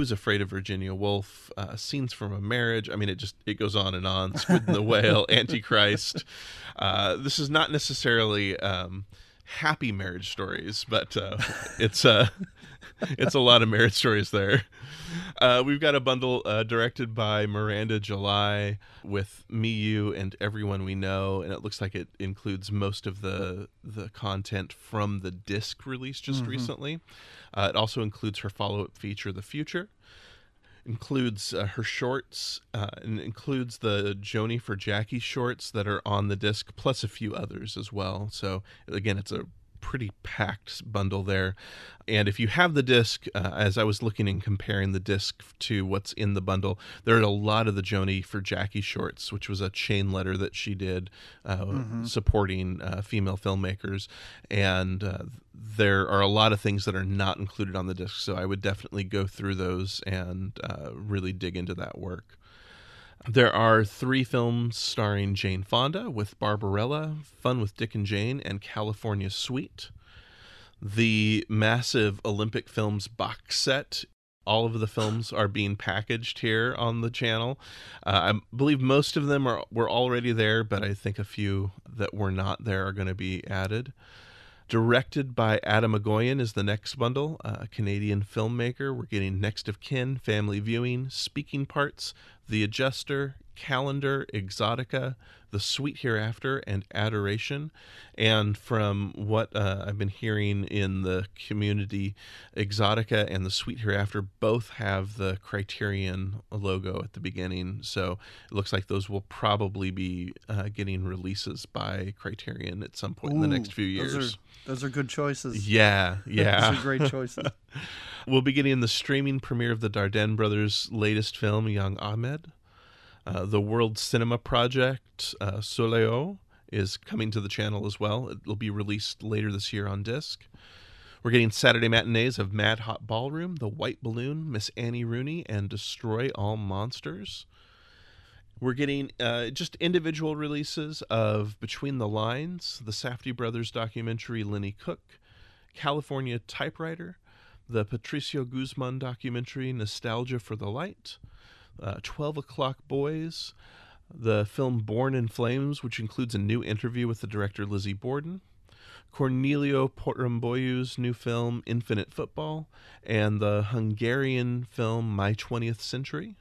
A: Who's Afraid of Virginia Woolf, uh, Scenes from a Marriage. I mean, it just it goes on and on. Squid and the Whale, <laughs> Antichrist. Uh, this is not necessarily um, happy marriage stories, but uh, it's uh, <laughs> it's a lot of marriage stories there. Uh, we've got a bundle uh, directed by Miranda July with Me, You, and Everyone We Know, and it looks like it includes most of the the content from the disc release just recently. Uh, it also includes her follow up feature, The Future. Includes uh, her shorts uh, and includes the Joni for Jackie shorts that are on the disc, plus a few others as well. So again, it's a pretty packed bundle there. And if you have the disc, uh, as I was looking and comparing the disc to what's in the bundle, there are a lot of the Joni for Jackie shorts, which was a chain letter that she did uh, mm-hmm. supporting uh, female filmmakers. And uh, there are a lot of things that are not included on the disc. So I would definitely go through those and uh, really dig into that work. There are three films starring Jane Fonda with Barbarella, Fun with Dick and Jane, and California Suite. The massive Olympic Films box set. All of the films are being packaged here on the channel. Uh, I believe most of them are were already there, but I think a few that were not there are going to be added. Directed by Atom Egoyan is the next bundle, uh, a Canadian filmmaker. We're getting Next of Kin, Family Viewing, Speaking Parts, the Adjuster, Calendar, Exotica, The Sweet Hereafter, and Adoration. And from what uh, I've been hearing in the community, Exotica and The Sweet Hereafter both have the Criterion logo at the beginning. So it looks like those will probably be uh, getting releases by Criterion at some point Ooh, in the next few years.
B: Those are, those are good choices.
A: Yeah, <laughs> yeah.
B: those are great choices. <laughs>
A: we'll be getting the streaming premiere of the Dardenne brothers' latest film, Young Ahmed. Uh, the World Cinema Project, uh, Soleil, is coming to the channel as well. It'll be released later this year on disc. We're getting Saturday matinees of Mad Hot Ballroom, The White Balloon, Miss Annie Rooney, and Destroy All Monsters. We're getting uh, just individual releases of Between the Lines, the Safdie Brothers documentary Lenny Cooke, California Typewriter, the Patricio Guzman documentary Nostalgia for the Light, uh, 12 O'Clock Boys, the film Born in Flames, which includes a new interview with the director Lizzie Borden, Corneliu Porumboiu's new film Infinite Football, and the Hungarian film My 20th Century.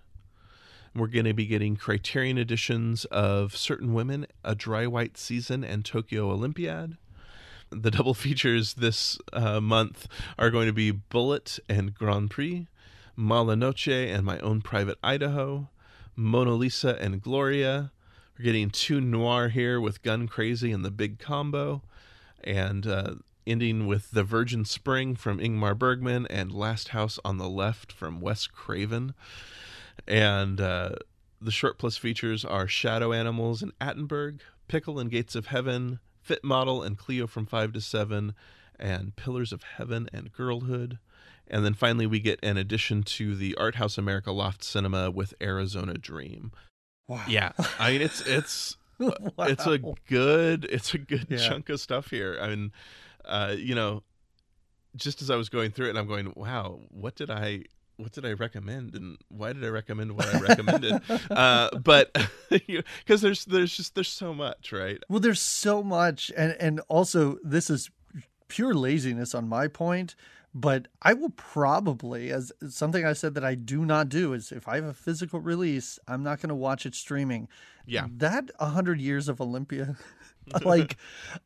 A: We're going to be getting Criterion editions of Certain Women, A Dry White Season, and Tokyo Olympiad. The double <laughs> features this uh, month are going to be Bullet and Grand Prix, Mala Noche and My Own Private Idaho, Mona Lisa and Gloria. We're getting two noir here with Gun Crazy and The Big Combo, and uh, ending with The Virgin Spring from Ingmar Bergman and Last House on the Left from Wes Craven. And uh, the short plus features are Shadow Animals and Attenberg, Pickle and Gates of Heaven, Fit Model and Cleo from 5 to 7, and Pillars of Heaven and Girlhood. And then finally, we get an addition to the Art House America Loft Cinema with Arizona Dream.
B: Wow.
A: Yeah, <laughs> I mean it's it's wow. it's a good it's a good yeah. chunk of stuff here. I mean, uh, you know, just as I was going through it, and I'm going, wow, what did I what did I recommend and why did I recommend what I recommended? <laughs> uh, but <laughs> because there's there's just there's so much, right?
B: Well, there's so much, and and also this is pure laziness on my point. But I will probably, as something I said that I do not do, is if I have a physical release, I'm not going to watch it streaming.
A: Yeah,
B: that 100 years of Olympia <laughs> <laughs> like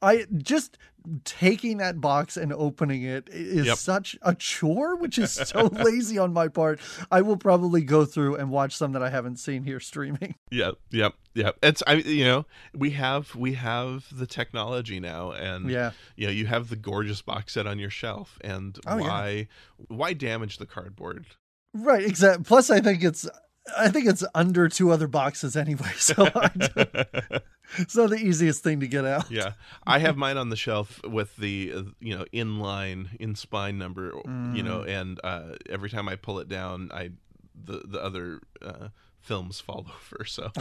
B: I just taking that box and opening it is yep. such a chore, which is so <laughs> lazy on my part. I will probably go through and watch some that I haven't seen here streaming. <laughs>
A: Yep, yep, yep. It's I you know we have we have the technology now, and
B: yeah,
A: you know you have the gorgeous box set on your shelf, and oh, why yeah. why damage the cardboard?
B: Right, exactly. Plus, I think it's I think it's under two other boxes anyway, so <laughs> <laughs> it's not the easiest thing to get out.
A: Yeah, I have mine on the shelf with the you know inline in spine number, mm. you know, mm. and uh, every time I pull it down, I the the other uh, films fall <laughs> over. So.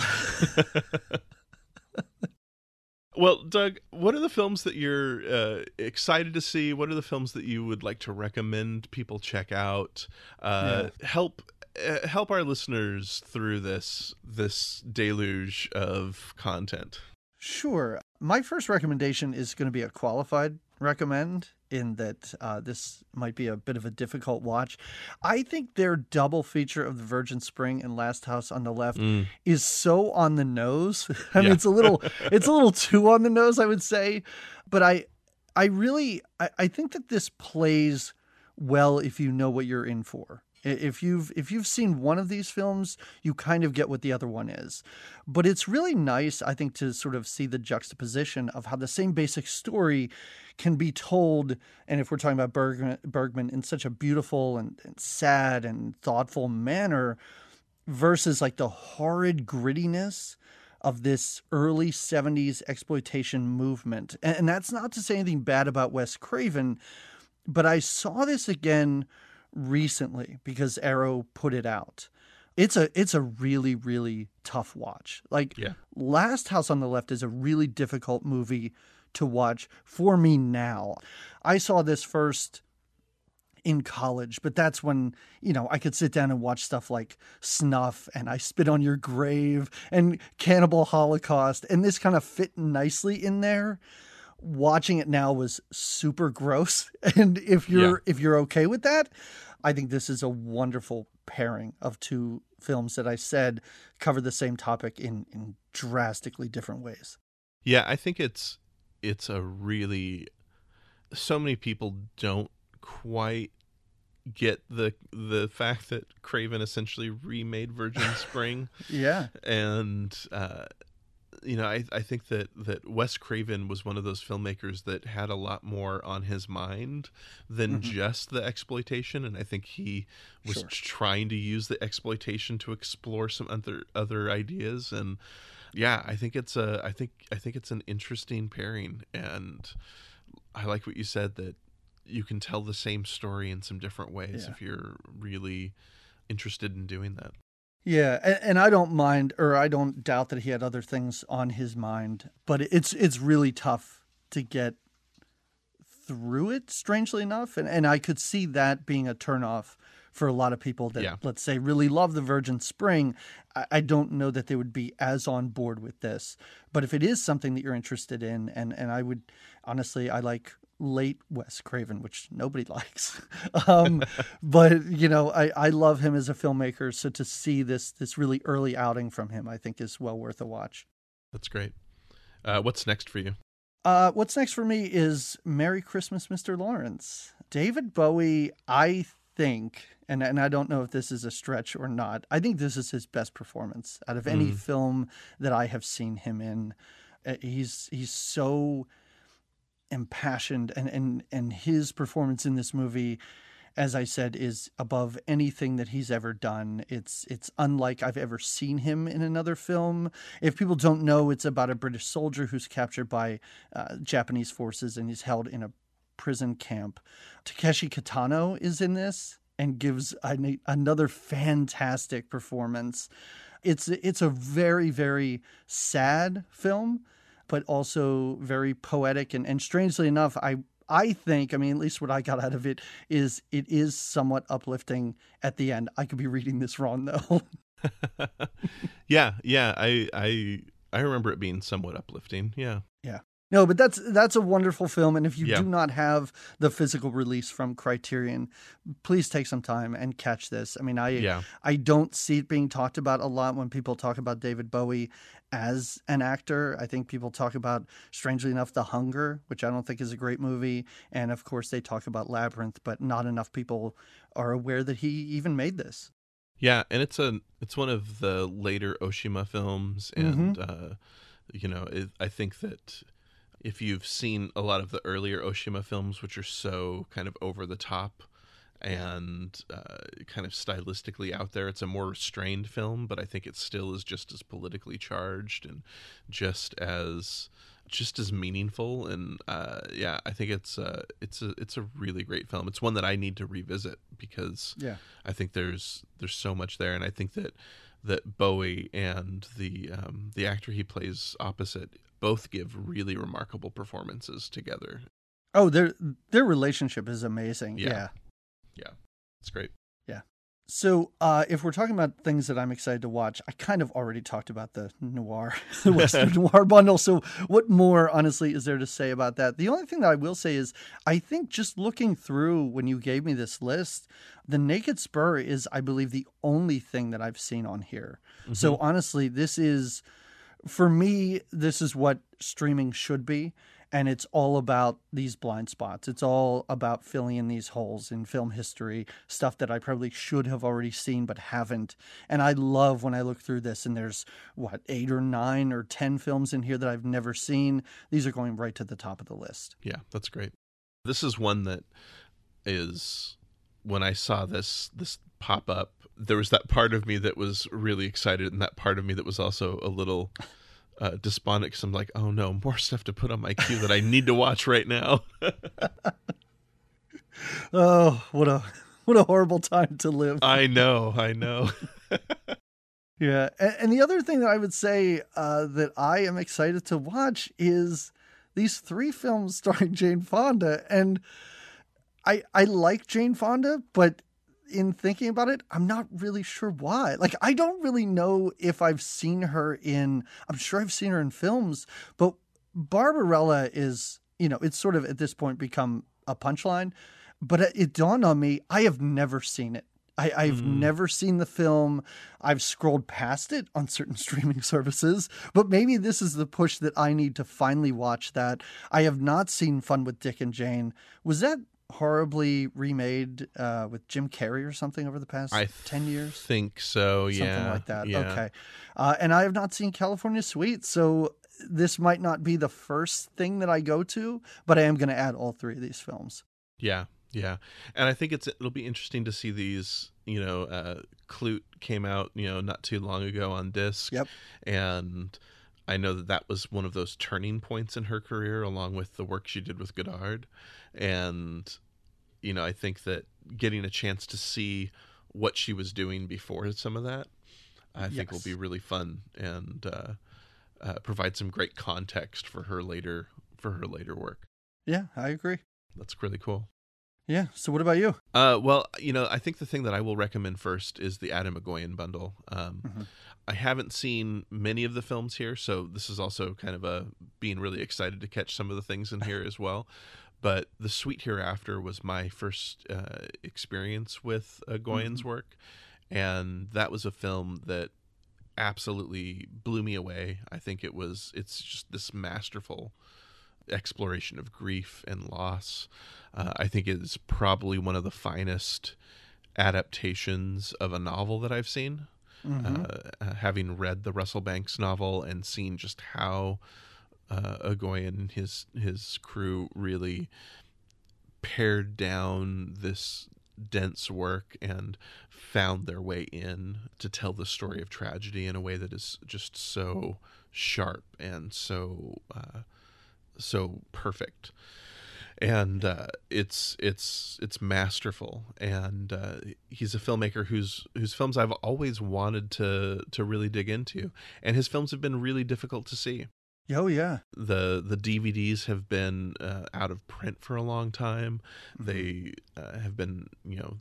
A: Well, Doug, what are the films that you're uh, excited to see? What are the films that you would like to recommend people check out? Uh, yeah. Help uh, help our listeners through this this deluge of content.
B: Sure. My first recommendation is going to be a qualified recommend in that uh, this might be a bit of a difficult watch. I think their double feature of the Virgin Spring and Last House on the Left mm. is so on the nose. <laughs> I yeah. mean, it's a little <laughs> it's a little too on the nose, I would say. But I I really I, I think that this plays well if you know what you're in for If you've if you've seen one of these films, you kind of get what the other one is. But it's really nice, I think, to sort of see the juxtaposition of how the same basic story can be told, and if we're talking about Bergman, Bergman in such a beautiful and, and sad and thoughtful manner, versus like the horrid grittiness of this early 70s exploitation movement. And, and that's not to say anything bad about Wes Craven, but I saw this again recently because Arrow put it out. It's a it's a really really tough watch. Like
A: Yeah.
B: Last House on the Left is a really difficult movie to watch for me now. I saw this first in college, but that's when, you know, I could sit down and watch stuff like Snuff and I Spit on Your Grave and Cannibal Holocaust, and this kind of fit nicely in there. Watching it now was super gross. <laughs> And if you're if you're okay with that, I think this is a wonderful pairing of two films that I said cover the same topic in, in drastically different ways.
A: Yeah, I think it's it's a really so many people don't quite get the the fact that Craven essentially remade Virgin <laughs> Spring
B: Yeah.
A: and uh you know, I, I think that, that Wes Craven was one of those filmmakers that had a lot more on his mind than
B: Mhm.
A: just the exploitation, and I think he was
B: Sure.
A: trying to use the exploitation to explore some other other ideas. And yeah, I think it's a I think I think it's an interesting pairing, and I like what you said that you can tell the same story in some different ways
B: Yeah.
A: if you're really interested in doing that.
B: Yeah, and, and I don't mind, or I don't doubt that he had other things on his mind, but it's it's really tough to get through it. Strangely enough, and and I could see that being a turnoff for a lot of people that
A: Yeah.
B: let's say really love the Virgin Spring. I, I don't know that they would be as on board with this, but if it is something that you're interested in, and and I would honestly, I like late Wes Craven, which nobody <laughs> likes. um, but you know, I, I love him as a filmmaker. So to see this this really early outing from him, I think is well worth a watch.
A: That's great. Uh, what's next for you?
B: Uh, what's next for me is Merry Christmas, Mr. Lawrence. David Bowie, I think, and, and I don't know if this is a stretch or not, I think this is his best performance out of any
A: Mm.
B: film that I have seen him in. Uh, He's he's so impassioned and, and and his performance in this movie as I said, is above anything that he's ever done. It's it's unlike I've ever seen him in another film. If people don't know, it's about a British soldier who's captured by uh, Japanese forces and he's held in a prison camp. Takeshi Kitano is in this and gives an, another fantastic performance. It's it's a very very sad film, but also very poetic and, and strangely enough, I I think, I mean, at least what I got out of it is it is somewhat uplifting at the end. I could be reading this wrong though. <laughs> <laughs>
A: yeah, yeah, I I I remember it being somewhat uplifting. Yeah. Yeah.
B: No, but that's that's a wonderful film, and if you
A: Yeah.
B: do not have the physical release from Criterion, please take some time and catch this. I mean, I
A: Yeah.
B: I don't see it being talked about a lot when people talk about David Bowie as an actor. I think people talk about, strangely enough, The Hunger, which I don't think is a great movie. And of course, they talk about Labyrinth, but not enough people are aware that he even made this.
A: Yeah, and it's a it's one of the later Oshima films and uh you know, it, I think that if you've seen a lot of the earlier Oshima films which are so kind of over the top and uh, kind of stylistically out there. It's a more restrained film, but I think it still is just as politically charged and just as just as meaningful. And uh, yeah, I think it's uh, it's a it's a really great film. It's one that I need to revisit because
B: Yeah.
A: I think there's there's so much there, and I think that that Bowie and the um, the actor he plays opposite both give really remarkable performances together.
B: Oh, their their relationship is amazing.
A: Yeah.
B: yeah.
A: It's great. Yeah.
B: So, uh, if we're talking about things that I'm excited to watch, I kind of already talked about the noir, <laughs> the Western <laughs> noir bundle. So, what more, honestly, is there to say about that? The only thing that I will say is, I think just looking through when you gave me this list, The Naked Spur is, I believe, the only thing that I've seen on here. So,
A: Mm-hmm.
B: honestly, this is, for me, this is what streaming should be. and it's all about these blind spots. It's all about filling in these holes in film history, stuff that I probably should have already seen but haven't. And I love when I look through this and there's what, eight or nine or 10 films in here that I've never seen. These are going right to the top of the list.
A: Yeah, that's great. This is one that is when I saw this this pop up, there was that part of me that was really excited and that part of me that was also a little uh, despondent because I'm like, oh no, more stuff to put on my queue that I need to watch right now. <laughs>
B: oh, what a what a horrible time to live.
A: I know, I know. <laughs>
B: yeah, and, and, the other thing that I would say uh, that I am excited to watch is these three films <laughs> starring Jane Fonda, and I I like Jane Fonda, but in thinking about it, I'm not really sure why. Like, I don't really know if I've seen her in, I'm sure I've seen her in films, but Barbarella is, you know, it's sort of at this point become a punchline. But it dawned on me, I have never seen it. I, have mm. never seen the film. I've scrolled past it on certain <laughs> streaming services, but maybe this is the push that I need to finally watch that. I have not seen Fun with Dick and Jane. Was that horribly remade uh, with Jim Carrey or something over the past I 10 years?
A: think so, yeah.
B: Something like that.
A: Yeah.
B: Okay. Uh, and I have not seen California Suite, so this might not be the first thing that I go to, but I am going to add all three of these films.
A: Yeah, yeah. And I think it's it'll be interesting to see these, you know, uh Klute came out, you know, not too long ago on disc.
B: Yep.
A: And I know that that was one of those turning points in her career, along with the work she did with Godard. And, you know, I think that getting a chance to see what she was doing before some of that, I yes. think will be really fun and uh, uh, provide some great context for her later for her later work.
B: Yeah, I agree.
A: That's really cool.
B: Yeah. So, what about you?
A: Uh, well, you know, I think the thing that I will recommend first is the Atom Egoyan bundle. Um, mm-hmm. I haven't seen many of the films here, so this is also kind of a being really excited to catch some of the things in here as well. But the Sweet Hereafter was my first uh, experience with uh, Goyan's mm-hmm. work, and that was a film that absolutely blew me away. I think it was it's just this masterful exploration of grief and loss. Uh, I think it is probably one of the finest adaptations of a novel that I've seen. Mm-hmm. Uh, uh, having read the Russell Banks novel and seen just how uh, and his his crew really pared down this dense work and found their way in to tell the story of tragedy in a way that is just so sharp and so uh, so perfect. And uh, it's it's it's masterful. And uh, he's a filmmaker whose whose films I've always wanted to to really dig into. And his films have been really difficult to see
B: Oh yeah.
A: The the DVDs have been uh, out of print for a long time. Mm-hmm. They uh, have been, you know,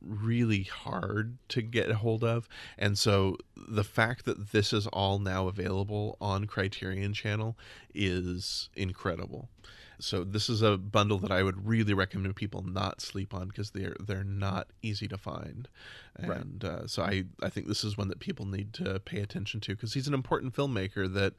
A: really hard to get a hold of. And so the fact that this is all now available on Criterion Channel is incredible. So this is a bundle that I would really recommend people not sleep on because they're they're not easy to find, and right. uh, so I I think this is one that people need to pay attention to because he's an important filmmaker that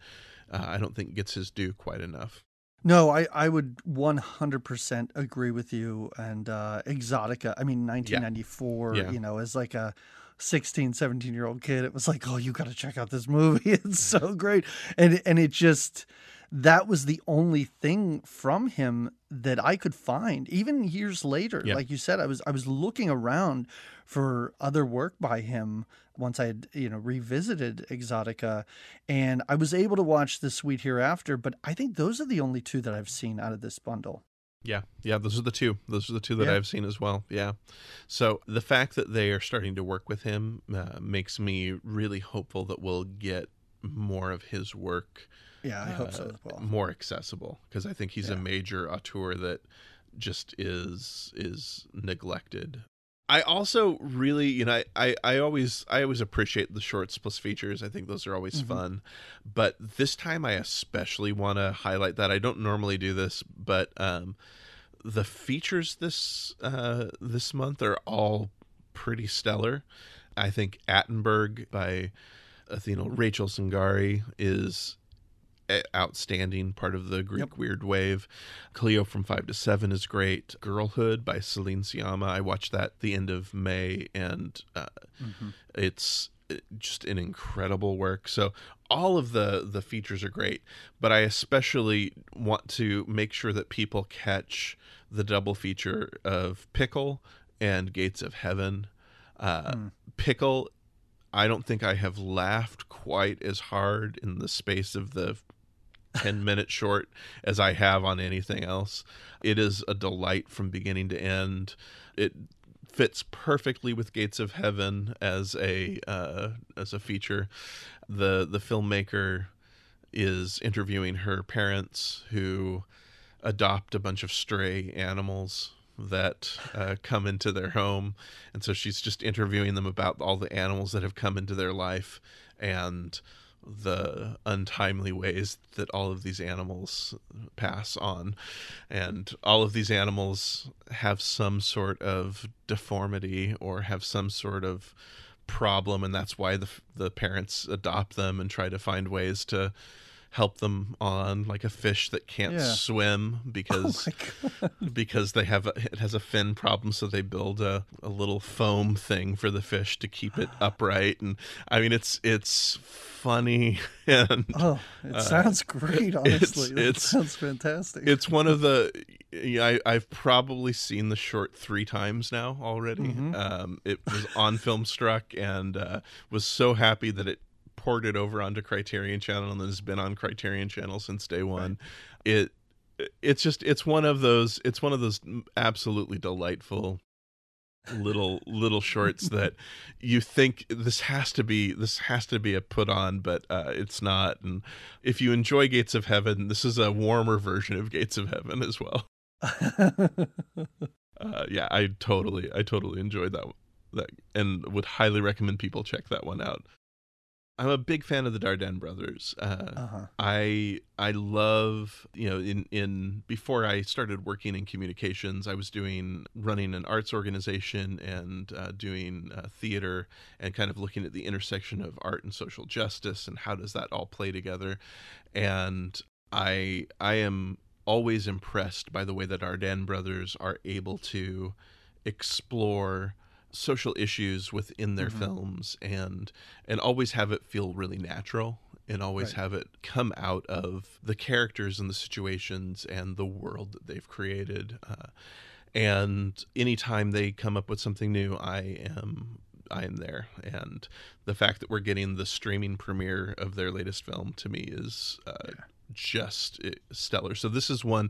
A: uh, I don't think gets his due quite enough.
B: No, I, I would 100% agree with you. And uh, Exotica, I mean, 1994, yeah. Yeah. you know, as like a 16, 17 year old kid, it was like, oh, you got to check out this movie. <laughs> It's so great. And, and it just, that was the only thing from him that I could find even years later yeah. like you said I was I was looking around for other work by him once I had you know revisited Exotica and I was able to watch The Sweet Hereafter but I think those are the only two that I've seen out of this bundle
A: yeah, yeah, those are the two. Those are the two that yeah. I've seen as well. Yeah. So the fact that they are starting to work with him uh, makes me really hopeful that we'll get more of his work
B: yeah, I hope so as well.
A: More accessible because I think he's yeah. a major auteur that just is is neglected. I also really, you know, I, I, I always I always appreciate the shorts plus features. I think those are always mm-hmm. fun. But this time I especially want to highlight that. I don't normally do this, but um the features this uh this month are all pretty stellar. I think Attenberg by Athena Rachel Tsangari is outstanding part of the Greek
B: Yep.
A: weird wave. Cleo from Five to Seven is great. Girlhood by Celine Sciamma. I watched that the end of May, and uh,
B: Mhm.
A: it's uh, just an incredible work. So all of the the features are great, but I especially want to make sure that people catch the double feature of Pickle and Gates of Heaven. Uh,
B: Hmm.
A: Pickle, I don't think I have laughed quite as hard in the space of the 10 minute short as I have on anything else. It is a delight from beginning to end. It fits perfectly with Gates of Heaven as a uh, as a feature. The the filmmaker is interviewing her parents who adopt a bunch of stray animals that uh, come into their home and so she's just interviewing them about all the animals that have come into their life and the untimely ways that all of these animals pass on. And all of these animals have some sort of deformity or have some sort of problem and that's why the the parents adopt them and try to find ways to help them on like a fish that can't
B: Yeah.
A: swim <laughs>
B: Oh
A: because
B: God.
A: because they have a, it has a fin problem so they build a, a little foam thing for the fish to keep it <gasps> upright and i mean it's it's funny <laughs> and
B: Oh, it sounds great. <laughs> Honestly,
A: Uh, it's-
B: sounds fantastic.
A: it's one of the I, I've probably seen the short three times now already.
B: Mhm.
A: Um, it was on Filmstruck and uh, was so happy that it ported over onto Criterion Channel and has been on Criterion Channel since day one. It it's just it's one of those it's one of those absolutely delightful little <laughs> little shorts that you think this has to be this has to be a put on but uh it's not. And if you enjoy gates of heaven this is a warmer version of gates of heaven as well. <laughs> Uh yeah i totally i totally enjoyed that that and would highly recommend people check that one out i'm a big fan of the Dardenne brothers uh
B: uh-huh.
A: I I love you know in in before I started working in communications I was doing running an arts organization and uh, doing uh, theater and kind of looking at the intersection of art and social justice and how does that all play together and I I am always impressed by the way that Ardennes brothers are able to explore social issues within their
B: Mhm.
A: films and and always have it feel really natural and always
B: Right.
A: have it come out of the characters and the situations and the world that they've created uh, and anytime they come up with something new i am i am there and the fact that we're getting the streaming premiere of their latest film to me is uh,
B: Yeah.
A: just uh, stellar so this is one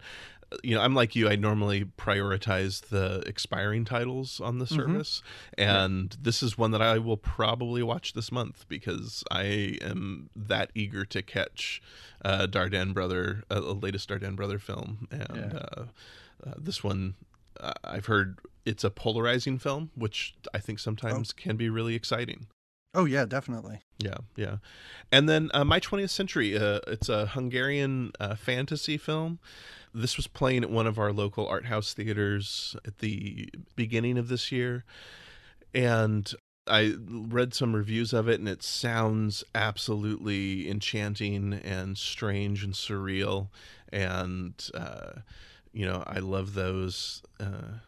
A: you know i'm like you i normally prioritize the expiring titles on the
B: Mhm.
A: service and this is one that i will probably watch this month because i am that eager to catch uh dardenne brother uh, a latest dardenne brother film and
B: Yeah.
A: uh, uh, this one uh, i've heard it's a polarizing film which i think sometimes can be really exciting
B: Oh yeah, definitely.
A: yeah, yeah. And then uh, My 20th Century, uh, it's a Hungarian uh, fantasy film. This was playing at one of our local art house theaters at the beginning of this year. And I read some reviews of it, and it sounds absolutely enchanting and strange and surreal. And, uh, you know, I love those uh,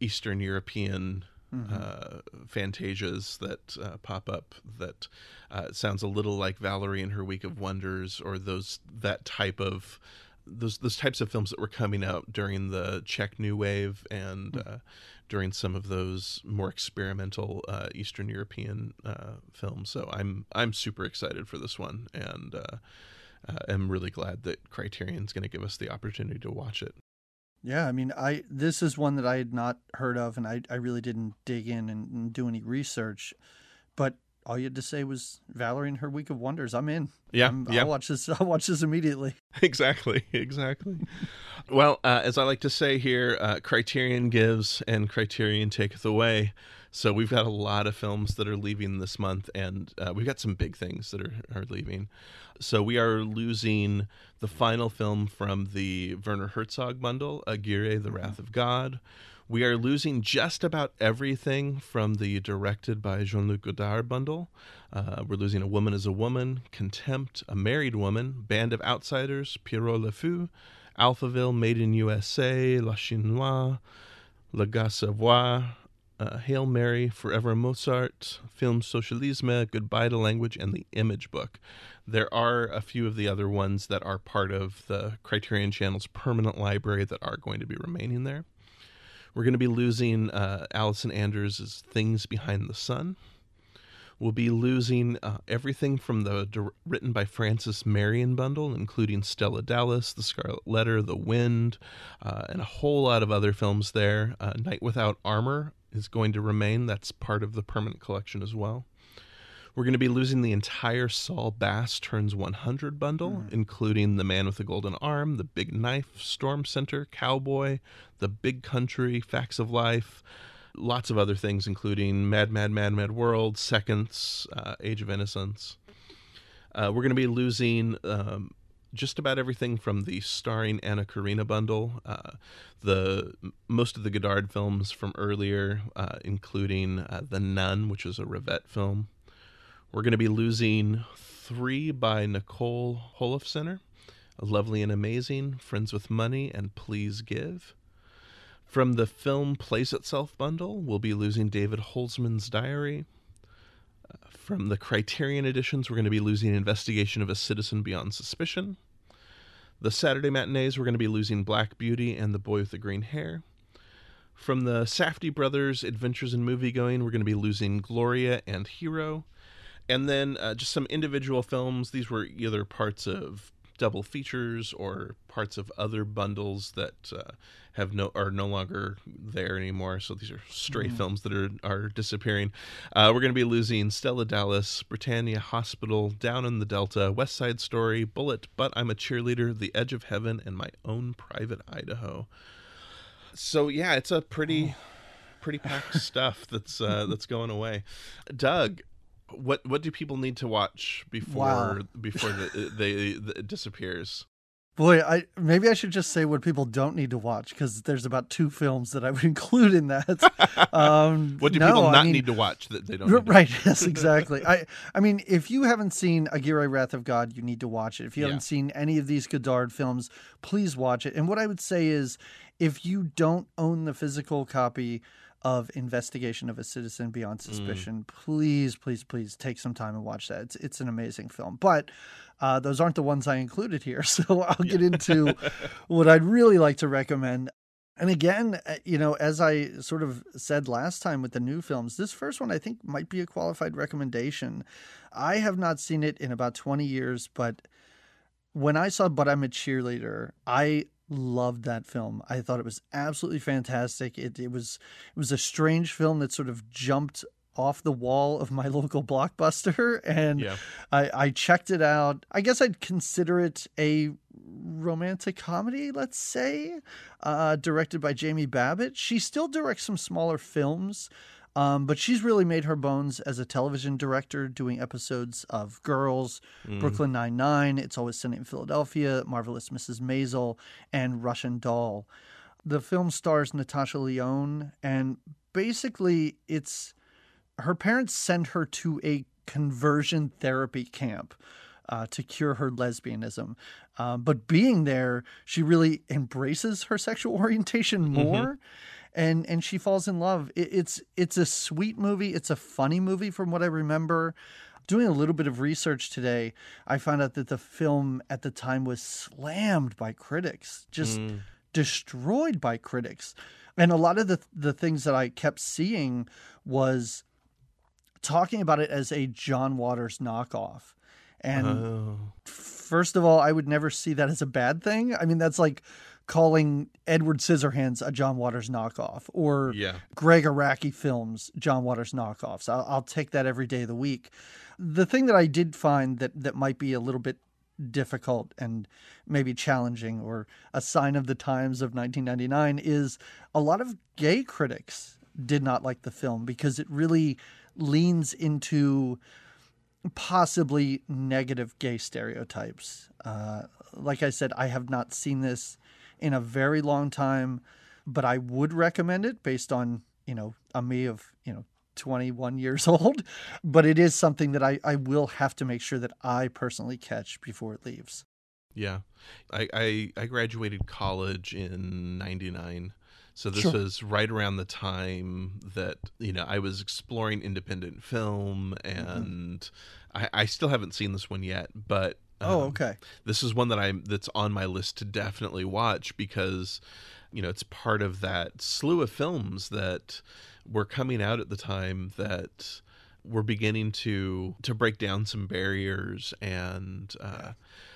A: Eastern European
B: Mhm.
A: uh, fantasias that uh, pop up that uh, sounds a little like Valerie and her Week of Wonders or those that type of those those types of films that were coming out during the Czech New Wave and uh, during some of those more experimental uh, Eastern European uh, films. So I'm I'm super excited for this one and uh, uh, am really glad that Criterion's going to give us the opportunity to watch it.
B: Yeah, I mean, I this is one that I had not heard of, and I I really didn't dig in and, and do any research. But all you had to say was Valerie and her Week of Wonders. I'm in.
A: Yeah,
B: I'm,
A: yeah.
B: I'll watch this. I'll watch this immediately. <laughs>
A: exactly exactly well uh, as i like to say here uh, criterion gives and criterion taketh away so we've got a lot of films that are leaving this month and uh, we've got some big things that are, are leaving so we are losing the final film from the werner herzog bundle aguirre the wrath of god We are losing just about everything from the directed by Jean Luc Godard bundle. Uh, we're losing A Woman is a Woman, Contempt, A Married Woman, Band of Outsiders, Pierrot Le Fou, Alphaville, Made in USA, La Chinoise, Le Gas uh, Hail Mary, Forever Mozart, Film Socialisme, Goodbye to Language, and The Image Book. There are a few of the other ones that are part of the Criterion Channel's permanent library that are going to be remaining there. We're going to be losing uh, Allison Anders' Things Behind the Sun. We'll be losing uh, everything from the written by Francis Marion bundle, including Stella Dallas, The Scarlet Letter, The Wind, uh, and a whole lot of other films there. Uh, Night Without Armor is going to remain. That's part of the permanent collection as well. We're going to be losing the entire Saul Bass Turns 100 bundle, mm. including The Man with the Golden Arm, The Big Knife, Storm Center, Cowboy, The Big Country, Facts of Life, lots of other things, including Mad, Mad, Mad, Mad World, Seconds, uh, Age of Innocence. Uh, we're going to be losing um, just about everything from the starring Anna Karina bundle, uh, the most of the Godard films from earlier, uh, including uh, The Nun, which is a Rivette film. We're going to be losing three by Nicole Holofcener, Lovely and Amazing, Friends with Money, and Please Give. From the film Plays Itself bundle, we'll be losing David Holzman's Diary. Uh, from the Criterion editions, we're going to be losing Investigation of a Citizen Beyond Suspicion. The Saturday matinees, we're going to be losing Black Beauty and The Boy with the Green Hair. From the Safdie Brothers Adventures in Moviegoing, we're going to be losing Gloria and Hero and then uh, just some individual films. These were either parts of double features or parts of other bundles that uh, have no are no longer there anymore. So these are stray mm. films that are are disappearing. Uh, we're going to be losing Stella Dallas, Britannia Hospital, Down in the Delta, West Side Story, Bullitt, But I'm a Cheerleader, The Edge of Heaven, and My Own Private Idaho. So yeah, it's a pretty. Pretty packed <laughs> stuff that's uh, that's going away. Doug, what what do people need to watch before wow. before the, <laughs> they, the, it disappears?
B: Boy, I maybe I should just say what people don't need to watch because there's about two films that I would <laughs> include in that. <laughs>
A: Um, what do no, people not I mean, need to watch that they don't?
B: right? yes, exactly. I I mean, if you haven't seen Aguirre Wrath of God, you need to watch it. If you yeah. haven't seen any of these Godard films, please watch it. And what I would say is, if you don't own the physical copy of Investigation of a Citizen Beyond mm. Suspicion. Mm. Please, please, please take some time and watch that. It's it's an amazing film. But uh, those aren't the ones I included here, <laughs> so I'll get into what I'd really like to recommend. And again, uh, you know, as I sort of said last time with the new films, this first one I think might be a qualified recommendation. I have not seen it in about 20 years, but when I saw But I'm a Cheerleader, I loved that film. I thought it was absolutely fantastic. It it was it was a strange film that sort of jumped off the wall of my <laughs> local blockbuster and yeah. I, I checked it out. I guess I'd consider it a romantic comedy, let's say, uh, directed by Jamie Babbitt. She still directs some smaller films. Um, but she's really made her bones as a television director, doing episodes of Girls, mm. Brooklyn Nine Nine, It's Always Sunny in Philadelphia, Marvelous Mrs. Maisel, and Russian Doll. The film stars Natasha Lyonne, and basically, it's her parents send her to a conversion therapy camp. Uh, to cure her lesbianism. Uh, but being there, she really embraces her sexual <laughs> orientation mm-hmm. more. Mm-hmm and and she falls in love. It, it's it's a sweet movie. It's a funny movie from what I remember. Doing a little bit of research today, I found out that the film at the time was slammed by critics, just mm. destroyed by critics. And a lot of the the things that I kept seeing was talking about it as a John Waters knockoff. And oh. first of all, I would never see that as a bad thing. I mean, that's like calling Edward Scissorhands a John Waters knockoff or
A: yeah.
B: Gregg Araki films John Waters knockoffs. I'll, I'll take that every day of the week. The thing that I did find that that might be a little bit difficult and maybe challenging or a sign of the times of 1999 is a lot of gay critics did not like the film because it really leans into possibly negative gay stereotypes. Uh, like I said, I have not seen this in a very long time. but I would recommend it based on, you know, a me of, you know, 21 years <laughs> old. But it is something that I, I will have to make sure that I personally catch before it leaves.
A: Yeah. I, I, I graduated college in 99. So this
B: Sure.
A: was right around the time that you know I was exploring independent film,
B: Mm-hmm.
A: and I, I still haven't seen this one yet. But
B: Oh,
A: um,
B: okay.
A: this is one that I'm that's on my list to definitely watch because you know it's part of that slew of films that were coming out at the time that were beginning to to break down some barriers and uh,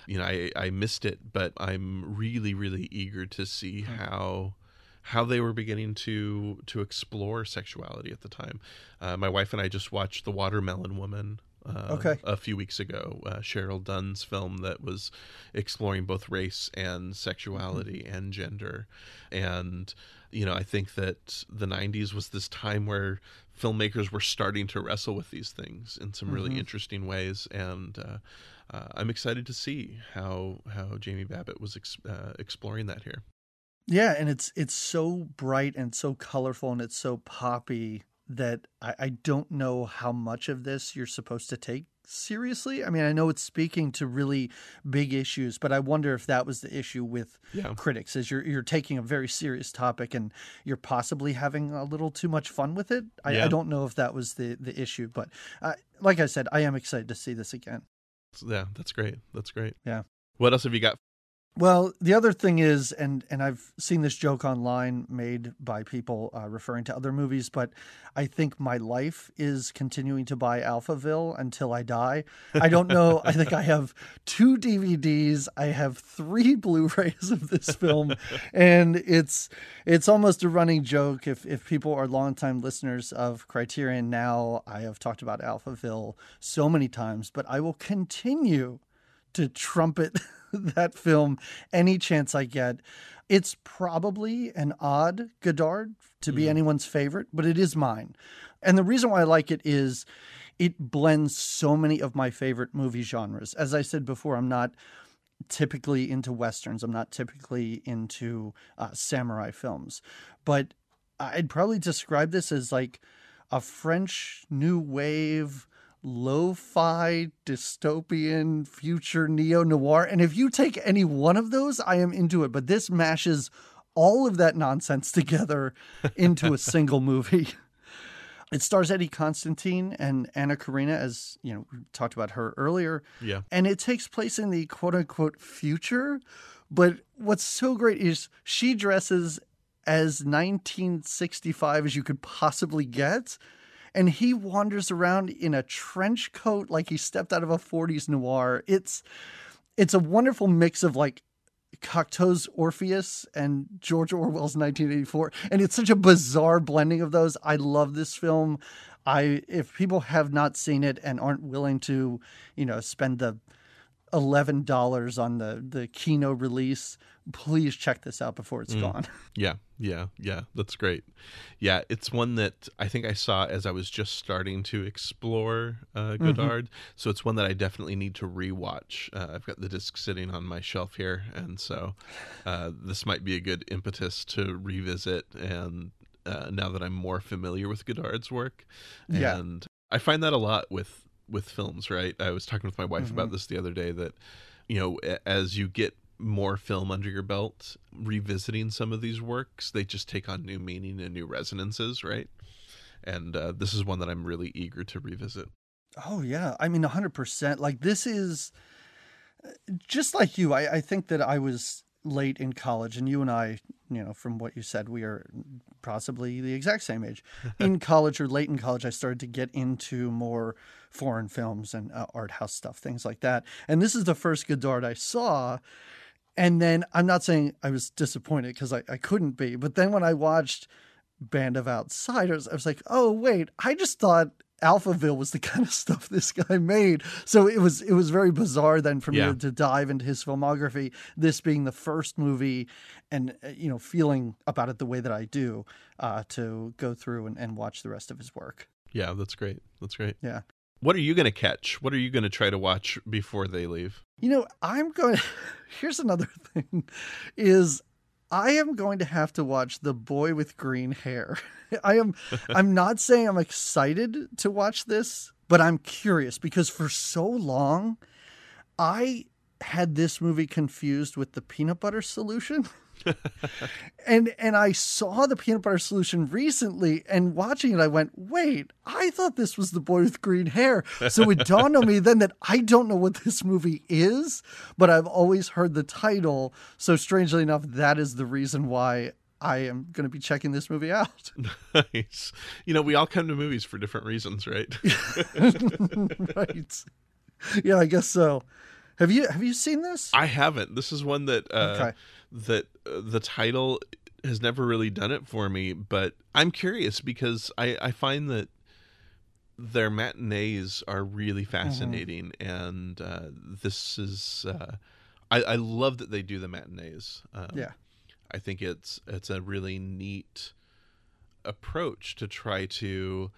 A: you know I, I missed it but i'm really really eager to see how how they were beginning to to explore sexuality at the time. Uh, my wife and i just watched the watermelon woman uh,
B: Okay.
A: a few weeks ago uh, cheryl dunye's film that was exploring both race and sexuality and gender. And you know i think that the 90s was this time where filmmakers were starting to wrestle with these things in some really
B: Mhm.
A: interesting ways. And uh, uh, i'm excited to see how how jamie babbitt was ex- uh, exploring that here.
B: Yeah, and it's it's so bright and so colorful and it's so poppy that I, I don't know how much of this you're supposed to take seriously. I mean, I know it's speaking to really big issues, but I wonder if that was the issue with
A: yeah
B: critics is you're you're taking a very serious topic and you're possibly having a little too much fun with it. I,
A: Yeah.
B: I don't know if that was the the issue, but uh, like I said, I am excited to see this again.
A: yeah that's great that's great
B: Yeah.
A: what else have you got
B: Well, the other thing is, and and I've seen this joke online made by people uh, referring to other movies, but I think my life is continuing to buy Alphaville until I die. I don't know. <laughs> I think I have two DVDs. I have three Blu-rays of this film, and it's it's almost a running joke. If if people are longtime listeners of Criterion now, I have talked about Alphaville so many times, but I will continue to trumpet <laughs> that film any chance I get. It's probably an odd Godard to be
A: Mm.
B: anyone's favorite, but it is mine. And the reason why I like it is it blends so many of my favorite movie genres. As I said before, I'm not typically into westerns. I'm not typically into uh, samurai films, but I'd probably describe this as like a French new wave lo-fi dystopian future neo noir and if you take any one of those i am into it but this mashes all of that nonsense <laughs> together into a single movie <laughs> it stars eddie constantine and anna karina as you know we talked about her earlier
A: yeah
B: and it takes place in the quote unquote future. But what's so great is she dresses as 1965 as you could possibly get. And he wanders around in a trench coat like he stepped out of a 40s noir. It's it's a wonderful mix of like Cocteau's Orpheus and George Orwell's 1984. And it's such a bizarre blending of those. I love this film. I if people have not seen it and aren't willing to, you know, spend the eleven dollars on the the Kino release, please check this out before it's
A: Mm.
B: gone. <laughs>
A: Yeah, yeah, yeah. That's great. Yeah, it's one that I think I saw as I was just starting to explore uh, Godard. So it's one that I definitely need to rewatch. Uh, I've got the disc sitting on my shelf here, and so uh, this might be a good impetus to revisit. And uh, now that I'm more familiar with Godard's work,
B: Yeah.
A: and I find that a lot with with films. Right, I was talking with my wife
B: Mhm.
A: about this the other day. That you know, as you get more film under your belt, revisiting some of these works, they just take on new meaning and new resonances, right? And uh, this is one that I'm really eager to revisit.
B: Oh yeah, I mean, hundred percent. Like this is just like you. I, I think that I was late in college, and you and I, you know, from what you said, we are possibly the exact same age. <laughs> in college or late in college, I started to get into more foreign films and uh, art house stuff, things like that. And this is the first Godard I saw. And then I'm not saying I was disappointed because I, I couldn't be, but then when I watched Band of Outsiders, I was like, oh wait, I just thought Alphaville was the <laughs> kind of stuff this guy made. So it was it was very bizarre then for me
A: Yeah.
B: to, to dive into his filmography. This being the first movie, and uh, you know feeling about it the way that I do, uh, to go through and, and watch the rest of his work.
A: Yeah, that's great. That's great.
B: Yeah.
A: What are you going to catch? What are you going to try to watch before they leave?
B: You know, I'm going. <laughs> Here's another <laughs> thing: is I am going to have to watch The Boy with Green Hair. <laughs> I am I'm not saying I'm excited to watch this, but I'm curious because for so long I had this movie confused with the peanut butter solution. <laughs> and and I saw the peanut butter solution recently and watching it I went, "Wait, I thought this was the boy with green hair." So it dawned on me then that I don't know what this movie is, but I've always heard the title. So strangely enough, that is the reason why I am going to be checking this movie out. <laughs>
A: nice. You know, we all come to movies for different reasons, right? <laughs>
B: right. Yeah, I guess so. Have you have you seen this?
A: I haven't. This is one that uh,
B: Okay.
A: That uh, the title has never really done it for me, but I'm curious because I I find that their matinees are really fascinating, and uh, this is uh, I, I love that they do the matinees. Um,
B: Yeah.
A: I think it's it's a really neat approach to try to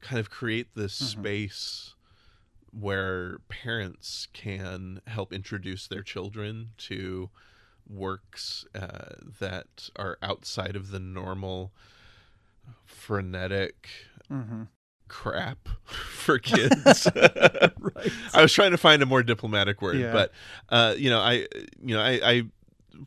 A: kind of create this space where parents can help introduce their children to works uh, that are outside of the normal frenetic
B: Mm-hmm.
A: crap <laughs> for kids. <laughs>
B: Right.
A: I was trying to find a more diplomatic word,
B: Yeah.
A: but uh, you know, I you know, I, I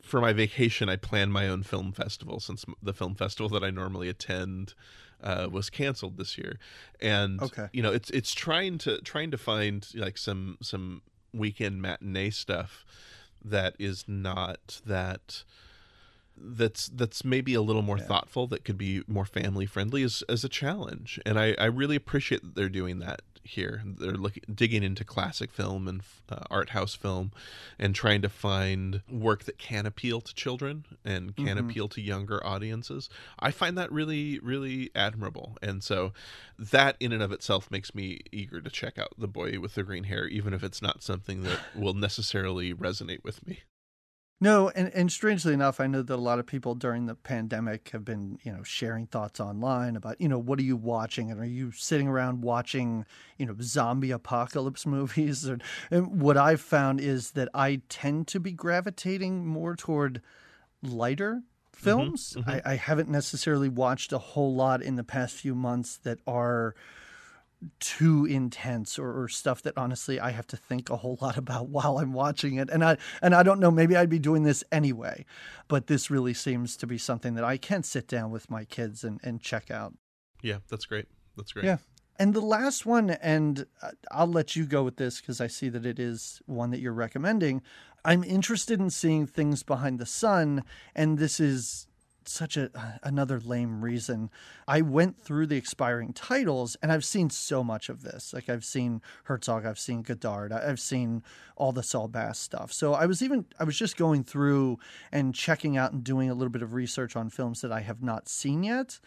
A: for my vacation I planned my own film festival since the film festival that I normally attend uh, was canceled this year, and
B: Okay.
A: you know, it's it's trying to trying to find like some some weekend matinee stuff that is not that that's that's maybe a little more
B: Yeah.
A: thoughtful that could be more family friendly as as a challenge and i i really appreciate that they're doing that here. They're looking digging into classic film and uh, art house film and trying to find work that can appeal to children and can
B: Mhm.
A: appeal to younger audiences. I find that really really admirable. And so that in and of itself makes me eager to check out the boy with the green hair even if it's not something that will necessarily resonate with me
B: No, and, and strangely enough, I know that a lot of people during the pandemic have been, you know, sharing thoughts online about, you know, what are you watching? And are you sitting around watching, you know, zombie apocalypse <laughs> movies? And, and what I've found is that I tend to be gravitating more toward lighter films.
A: mhm.
B: I, I haven't necessarily watched a whole lot in the past few months that are too intense or, or stuff that honestly I have to think a whole lot <laughs> about while I'm watching it. And I and I don't know, maybe I'd be doing this anyway, but this really seems to be something that I can sit down with my kids and, and check out.
A: yeah that's great that's great
B: Yeah. And the last one, and I'll let you go with this because I see that it is one that you're recommending. I'm interested in seeing things behind the sun, and this is such a another lame reason. I went through the expiring titles, and I've seen so much of this. Like I've seen Herzog, I've seen Godard, I've seen all the Saul Bass stuff. So I was even I was just going through and checking out and doing a little bit of research on films that I have not seen yet.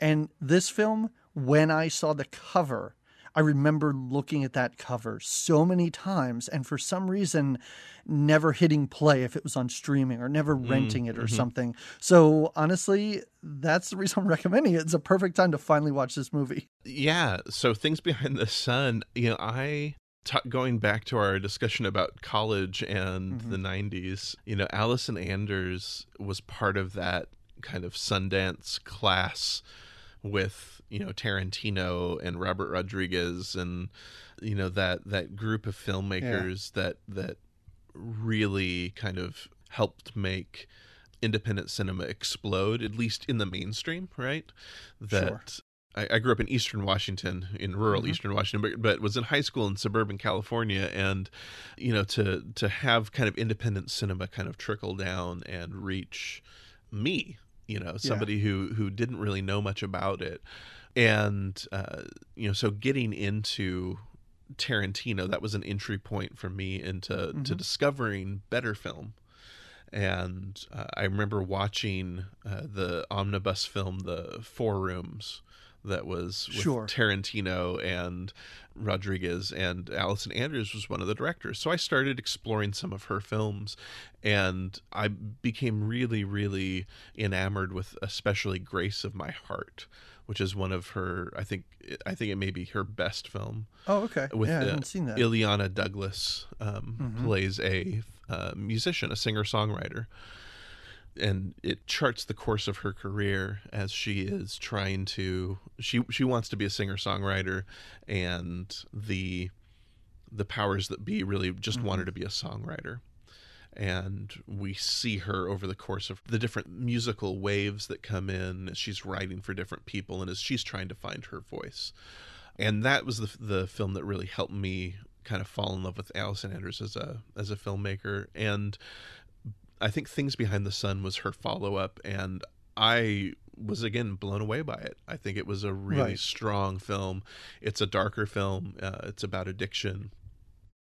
B: And this film, when I saw the cover, I remember looking at that cover so many times and for some reason never hitting play if it was on streaming or never mm, renting it or mm-hmm. something. So honestly, that's the reason I'm <laughs> recommending it. It's a perfect time to finally watch this movie.
A: yeah so things <laughs> behind the sun you know i t- going back to our discussion about college and the mm-hmm. 90s you know allison anders was part of that kind of sundance class with you know tarantino and robert rodriguez and you know that that group of filmmakers that that really kind of helped make independent cinema explode at least in the mainstream right? That I, I grew up in eastern washington in rural
B: Mhm.
A: eastern washington but, but was in high school in suburban california and you know to to have kind of independent cinema kind of trickle down and reach me you know somebody who who didn't really know much about it. And uh you know so getting into tarantino that was an entry point for me into to
B: Mhm.
A: discovering better film. And uh, I remember watching uh, the omnibus film, The Four Rooms, that was with
B: Sure.
A: Tarantino and Rodriguez, and Allison Anders was one of the directors. So I started exploring some of her films, and I became really, really enamored with especially Grace of My Heart, which is one of her. I think I think it may be her best film
B: Oh, okay.
A: with
B: yeah, I
A: uh,
B: haven't seen that.
A: And it charts the course of her career as she is trying to she she wants to be a singer songwriter and the the powers that be really just mm-hmm. wanted to be a songwriter. And we see her over the course of the different musical waves that come in as she's writing for different people and as she's trying to find her voice. And that was the the film that really helped me kind of fall in love with Allison Anders as a as a filmmaker. And I think Things Behind the Sun was her follow up and I was again blown away by it. I think it was a really right. strong film. It's a darker film. Uh, it's about addiction.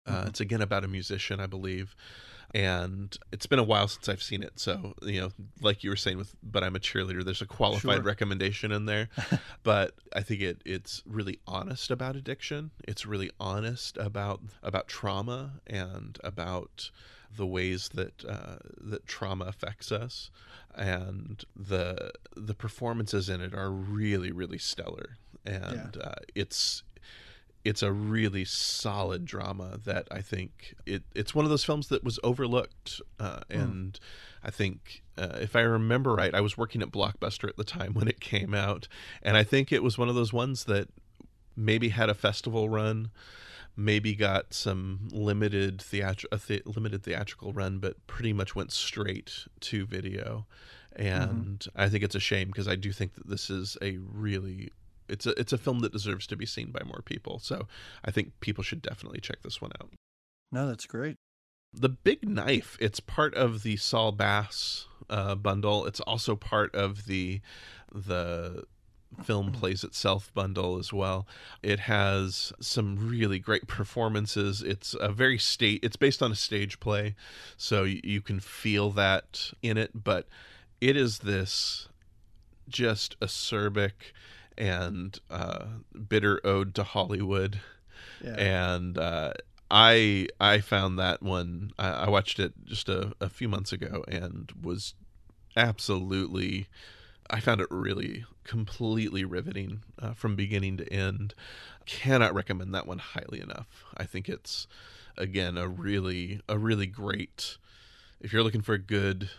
A: Uh, mm-hmm. It's again about a musician, I believe and it's been a while since I've seen it. So you know, like you were saying with, but I'm a cheerleader. There's a qualified sure. recommendation in there, <laughs> but I think it it's really honest about addiction. It's really honest about about trauma and about the ways that uh, that trauma affects us, and the the performances in it are really really stellar, and yeah. uh, it's it's a really solid drama that I think it it's one of those films that was overlooked uh, hmm. and mm. I think uh, if I remember right I was working at Blockbuster at the time when it came out and I think it was one of those ones that maybe had a festival run maybe got some limited theatr- a the- limited theatrical run but pretty much went straight to video mm-hmm. and mm-hmm. I think it's a shame because I do think that this is a really it's a it's a film that deserves to be seen by more people. So I think people should definitely check this one out.
B: No, that's great.
A: The Big Knife. It's part of the Saul Bass uh, bundle. It's also part of the the film plays itself bundle as well. It has some really great performances. It's a very state. It's based on a stage play, so you, you can feel that in it. But it is this just acerbic and uh, bitter ode to Hollywood. Yeah. And uh, I I found that one. I, I watched it just a, a few months ago and was absolutely. I found it really completely riveting uh, from beginning to end. Cannot recommend that one highly enough. I think it's again a really a really great. If you're looking for a good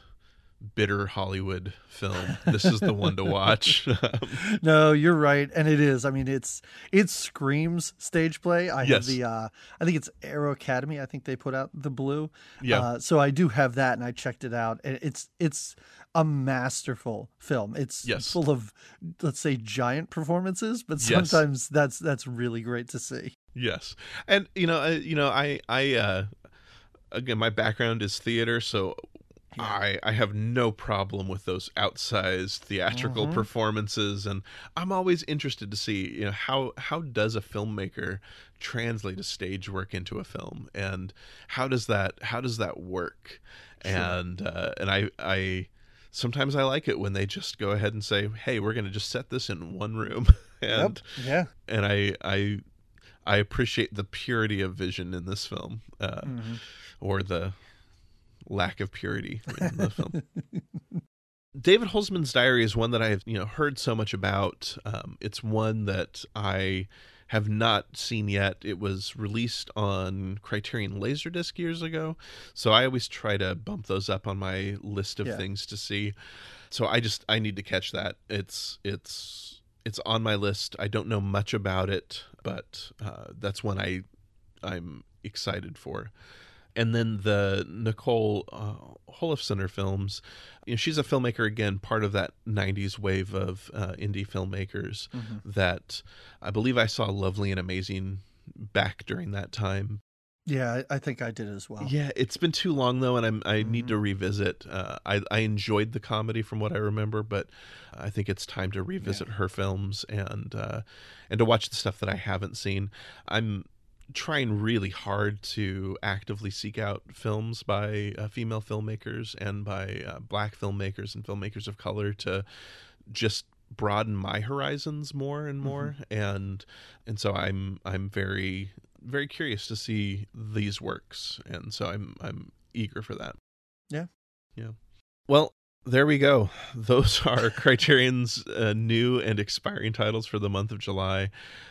A: bitter Hollywood film, this is the one to watch. <laughs> <laughs>
B: no, you're right, and it is. I mean, it's it screams stage play. I yes. have the uh, I think it's Arrow Academy. I think they put out the blue. Yeah. Uh, so I do have that, and I checked it out. And it's it's a masterful film. It's yes. full of let's say giant performances, but sometimes yes. that's that's really great to see.
A: Yes, and you know, uh, you know, I I. uh again my background is theater so yeah. I I have no problem with those outsized theatrical mm-hmm. performances, and I'm always interested to see you know how how does a filmmaker translate a stage work into a film, and how does that how does that work, sure. and uh, and I I sometimes I like it when they just go ahead and say, hey, we're going to just set this in one room, <laughs> and
B: yep. yeah,
A: and I I I appreciate the purity of vision in this film, uh, mm-hmm. or the lack of purity in the <laughs> film. David Holzman's Diary is one that I've you know heard so much about. Um, it's one that I have not seen yet. It was released on Criterion Laserdisc years ago, so I always try to bump those up on my list of yeah. things to see. So I just I need to catch that. It's it's it's on my list. I don't know much about it, but uh, that's one I I'm excited for and then the Nicole uh, Holofcener films. You know, she's a filmmaker again, part of that '90s wave of uh, indie filmmakers. Mm-hmm. That I believe I saw Lovely and Amazing back during that time.
B: Yeah, I think I did as well.
A: Yeah, it's been too long though, and I'm, I mm-hmm. need to revisit. Uh, I I enjoyed the comedy from what I remember, but I think it's time to revisit yeah. her films and uh, and to watch the stuff that I haven't seen. I'm trying really hard to actively seek out films by uh, female filmmakers and by uh, black filmmakers and filmmakers of color to just broaden my horizons more and more. Mm-hmm. and and so i'm i'm very very curious to see these works. And so i'm i'm eager for that.
B: Yeah.
A: Yeah. Well there we go. <laughs> Those are Criterion's uh, new and expiring titles for the month of July.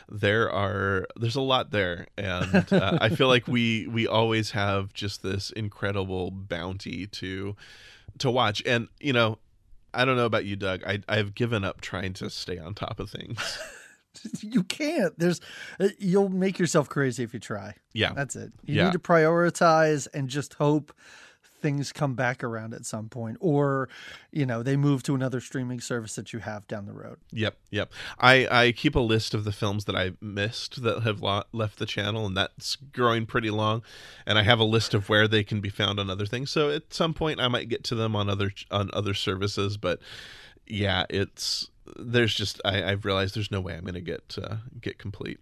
A: There are there's a lot there, and uh, I feel like we <laughs> we always have just this incredible bounty to to watch. And you know, I don't know about you, Doug. I I've given up trying to stay on top of things. <laughs>
B: you can't. There's uh, you'll make yourself crazy if you try.
A: Yeah.
B: That's it. You
A: Yeah.
B: need to prioritize and just hope things come back around at some point or you know they move to another streaming service that you have down the road
A: Yep, yep. I, I keep a list of the films that I missed that have lo- left the channel, and that's growing pretty long. And I have a list of where they can be found on other things. So at some point, I might get to them on other on other services. But yeah, it's there's just I, I've realized there's no way I'm going to get uh, get complete.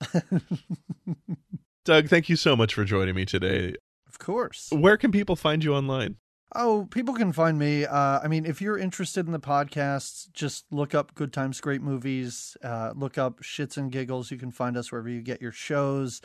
A: <laughs> Doug, thank you so much for joining me today.
B: Of course
A: Where can people find you online?
B: Oh, people can find me. Uh, I mean, if you're interested in the podcasts, just look up Good Times, Great Movies. Uh, look up Shits and Giggles. You can find us wherever you get your shows.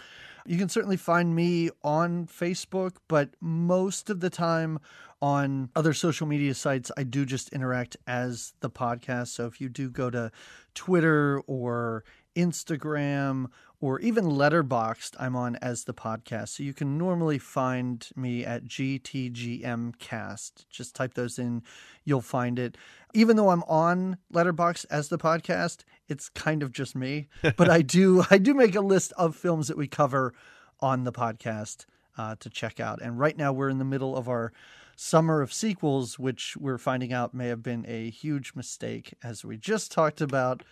B: You can certainly find me on Facebook, but most of the time on other social media sites, I do just interact as the podcast. So if you do go to Twitter or Instagram or even Letterboxd I'm on as the podcast. So you can normally find me at GTGMcast. Just type those in, you'll find it. Even though I'm on Letterboxd as the podcast, it's kind of just me. <laughs> but I do I do make a list of films that we cover on the podcast uh, to check out. And right now we're in the middle of our summer of sequels, which we're finding out may have been a huge mistake, as we just talked about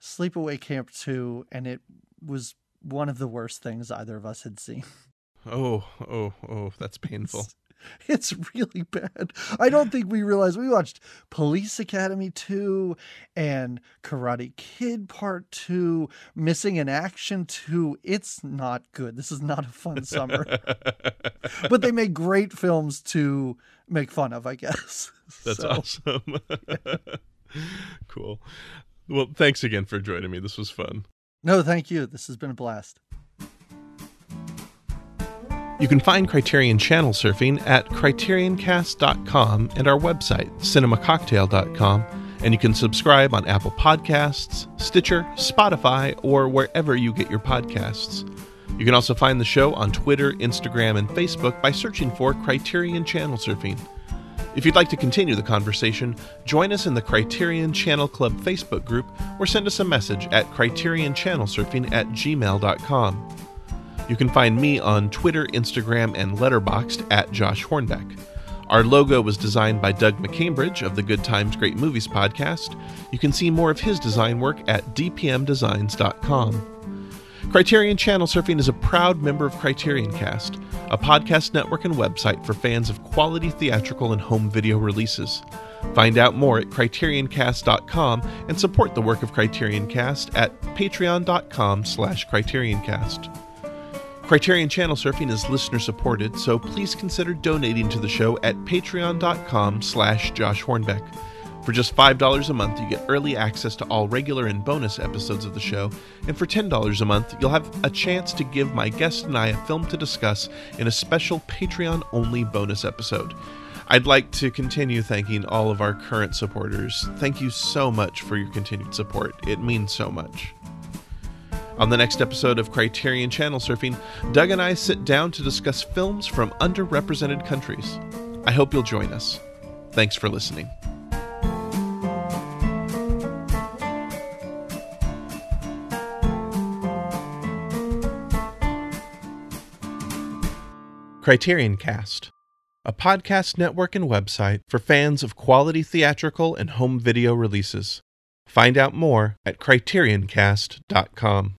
B: Sleepaway Camp 2, and it was one of the worst things either of us had seen.
A: Oh, oh, oh, that's painful.
B: It's really bad. I don't think we realized we watched Police Academy 2 and Karate Kid Part 2, Missing in Action 2. It's not good. This is not a fun summer. <laughs> but they make great films to make fun of, I guess. <laughs>
A: That's
B: So,
A: awesome. <laughs> cool. Well, thanks again for joining me. This was fun.
B: No, thank you. This has been a blast.
A: You can find Criterion Channel Surfing at criterioncast.com and our website, cinemacocktail.com, and you can subscribe on Apple Podcasts, Stitcher, Spotify, or wherever you get your podcasts. You can also find the show on Twitter, Instagram, and Facebook by searching for Criterion Channel Surfing. If you'd like to continue the conversation, join us in the Criterion Channel Club Facebook group or send us a message at criterionchannelsurfing at gmail.com. You can find me on Twitter, Instagram, and Letterboxd at Josh Hornbeck. Our logo was designed by Doug McCambridge of the Good Times Great Movies podcast. You can see more of his design work at dpmdesigns.com. Criterion Channel Surfing is a proud member of Criterion Cast, a podcast network and website for fans of quality theatrical and home video releases. Find out more at criterioncast.com and support the work of Criterion Cast at patreon.com slash criterioncast. Criterion Channel Surfing is listener supported, so please consider donating to the show at patreon.com slash Josh Hornbeck. For just $5 a month, you get early access to all regular and bonus episodes of the show, and for $10 a month, you'll have a chance to give my guest and I a film to discuss in a special Patreon only bonus episode. I'd like to continue thanking all of our current supporters. Thank you so much for your continued support. It means so much. On the next episode of Criterion Channel Surfing, Doug and I sit down to discuss films from underrepresented countries. I hope you'll join us. Thanks for listening. Criterion Cast, a podcast network and website for fans of quality theatrical and home video releases. Find out more at criterioncast.com.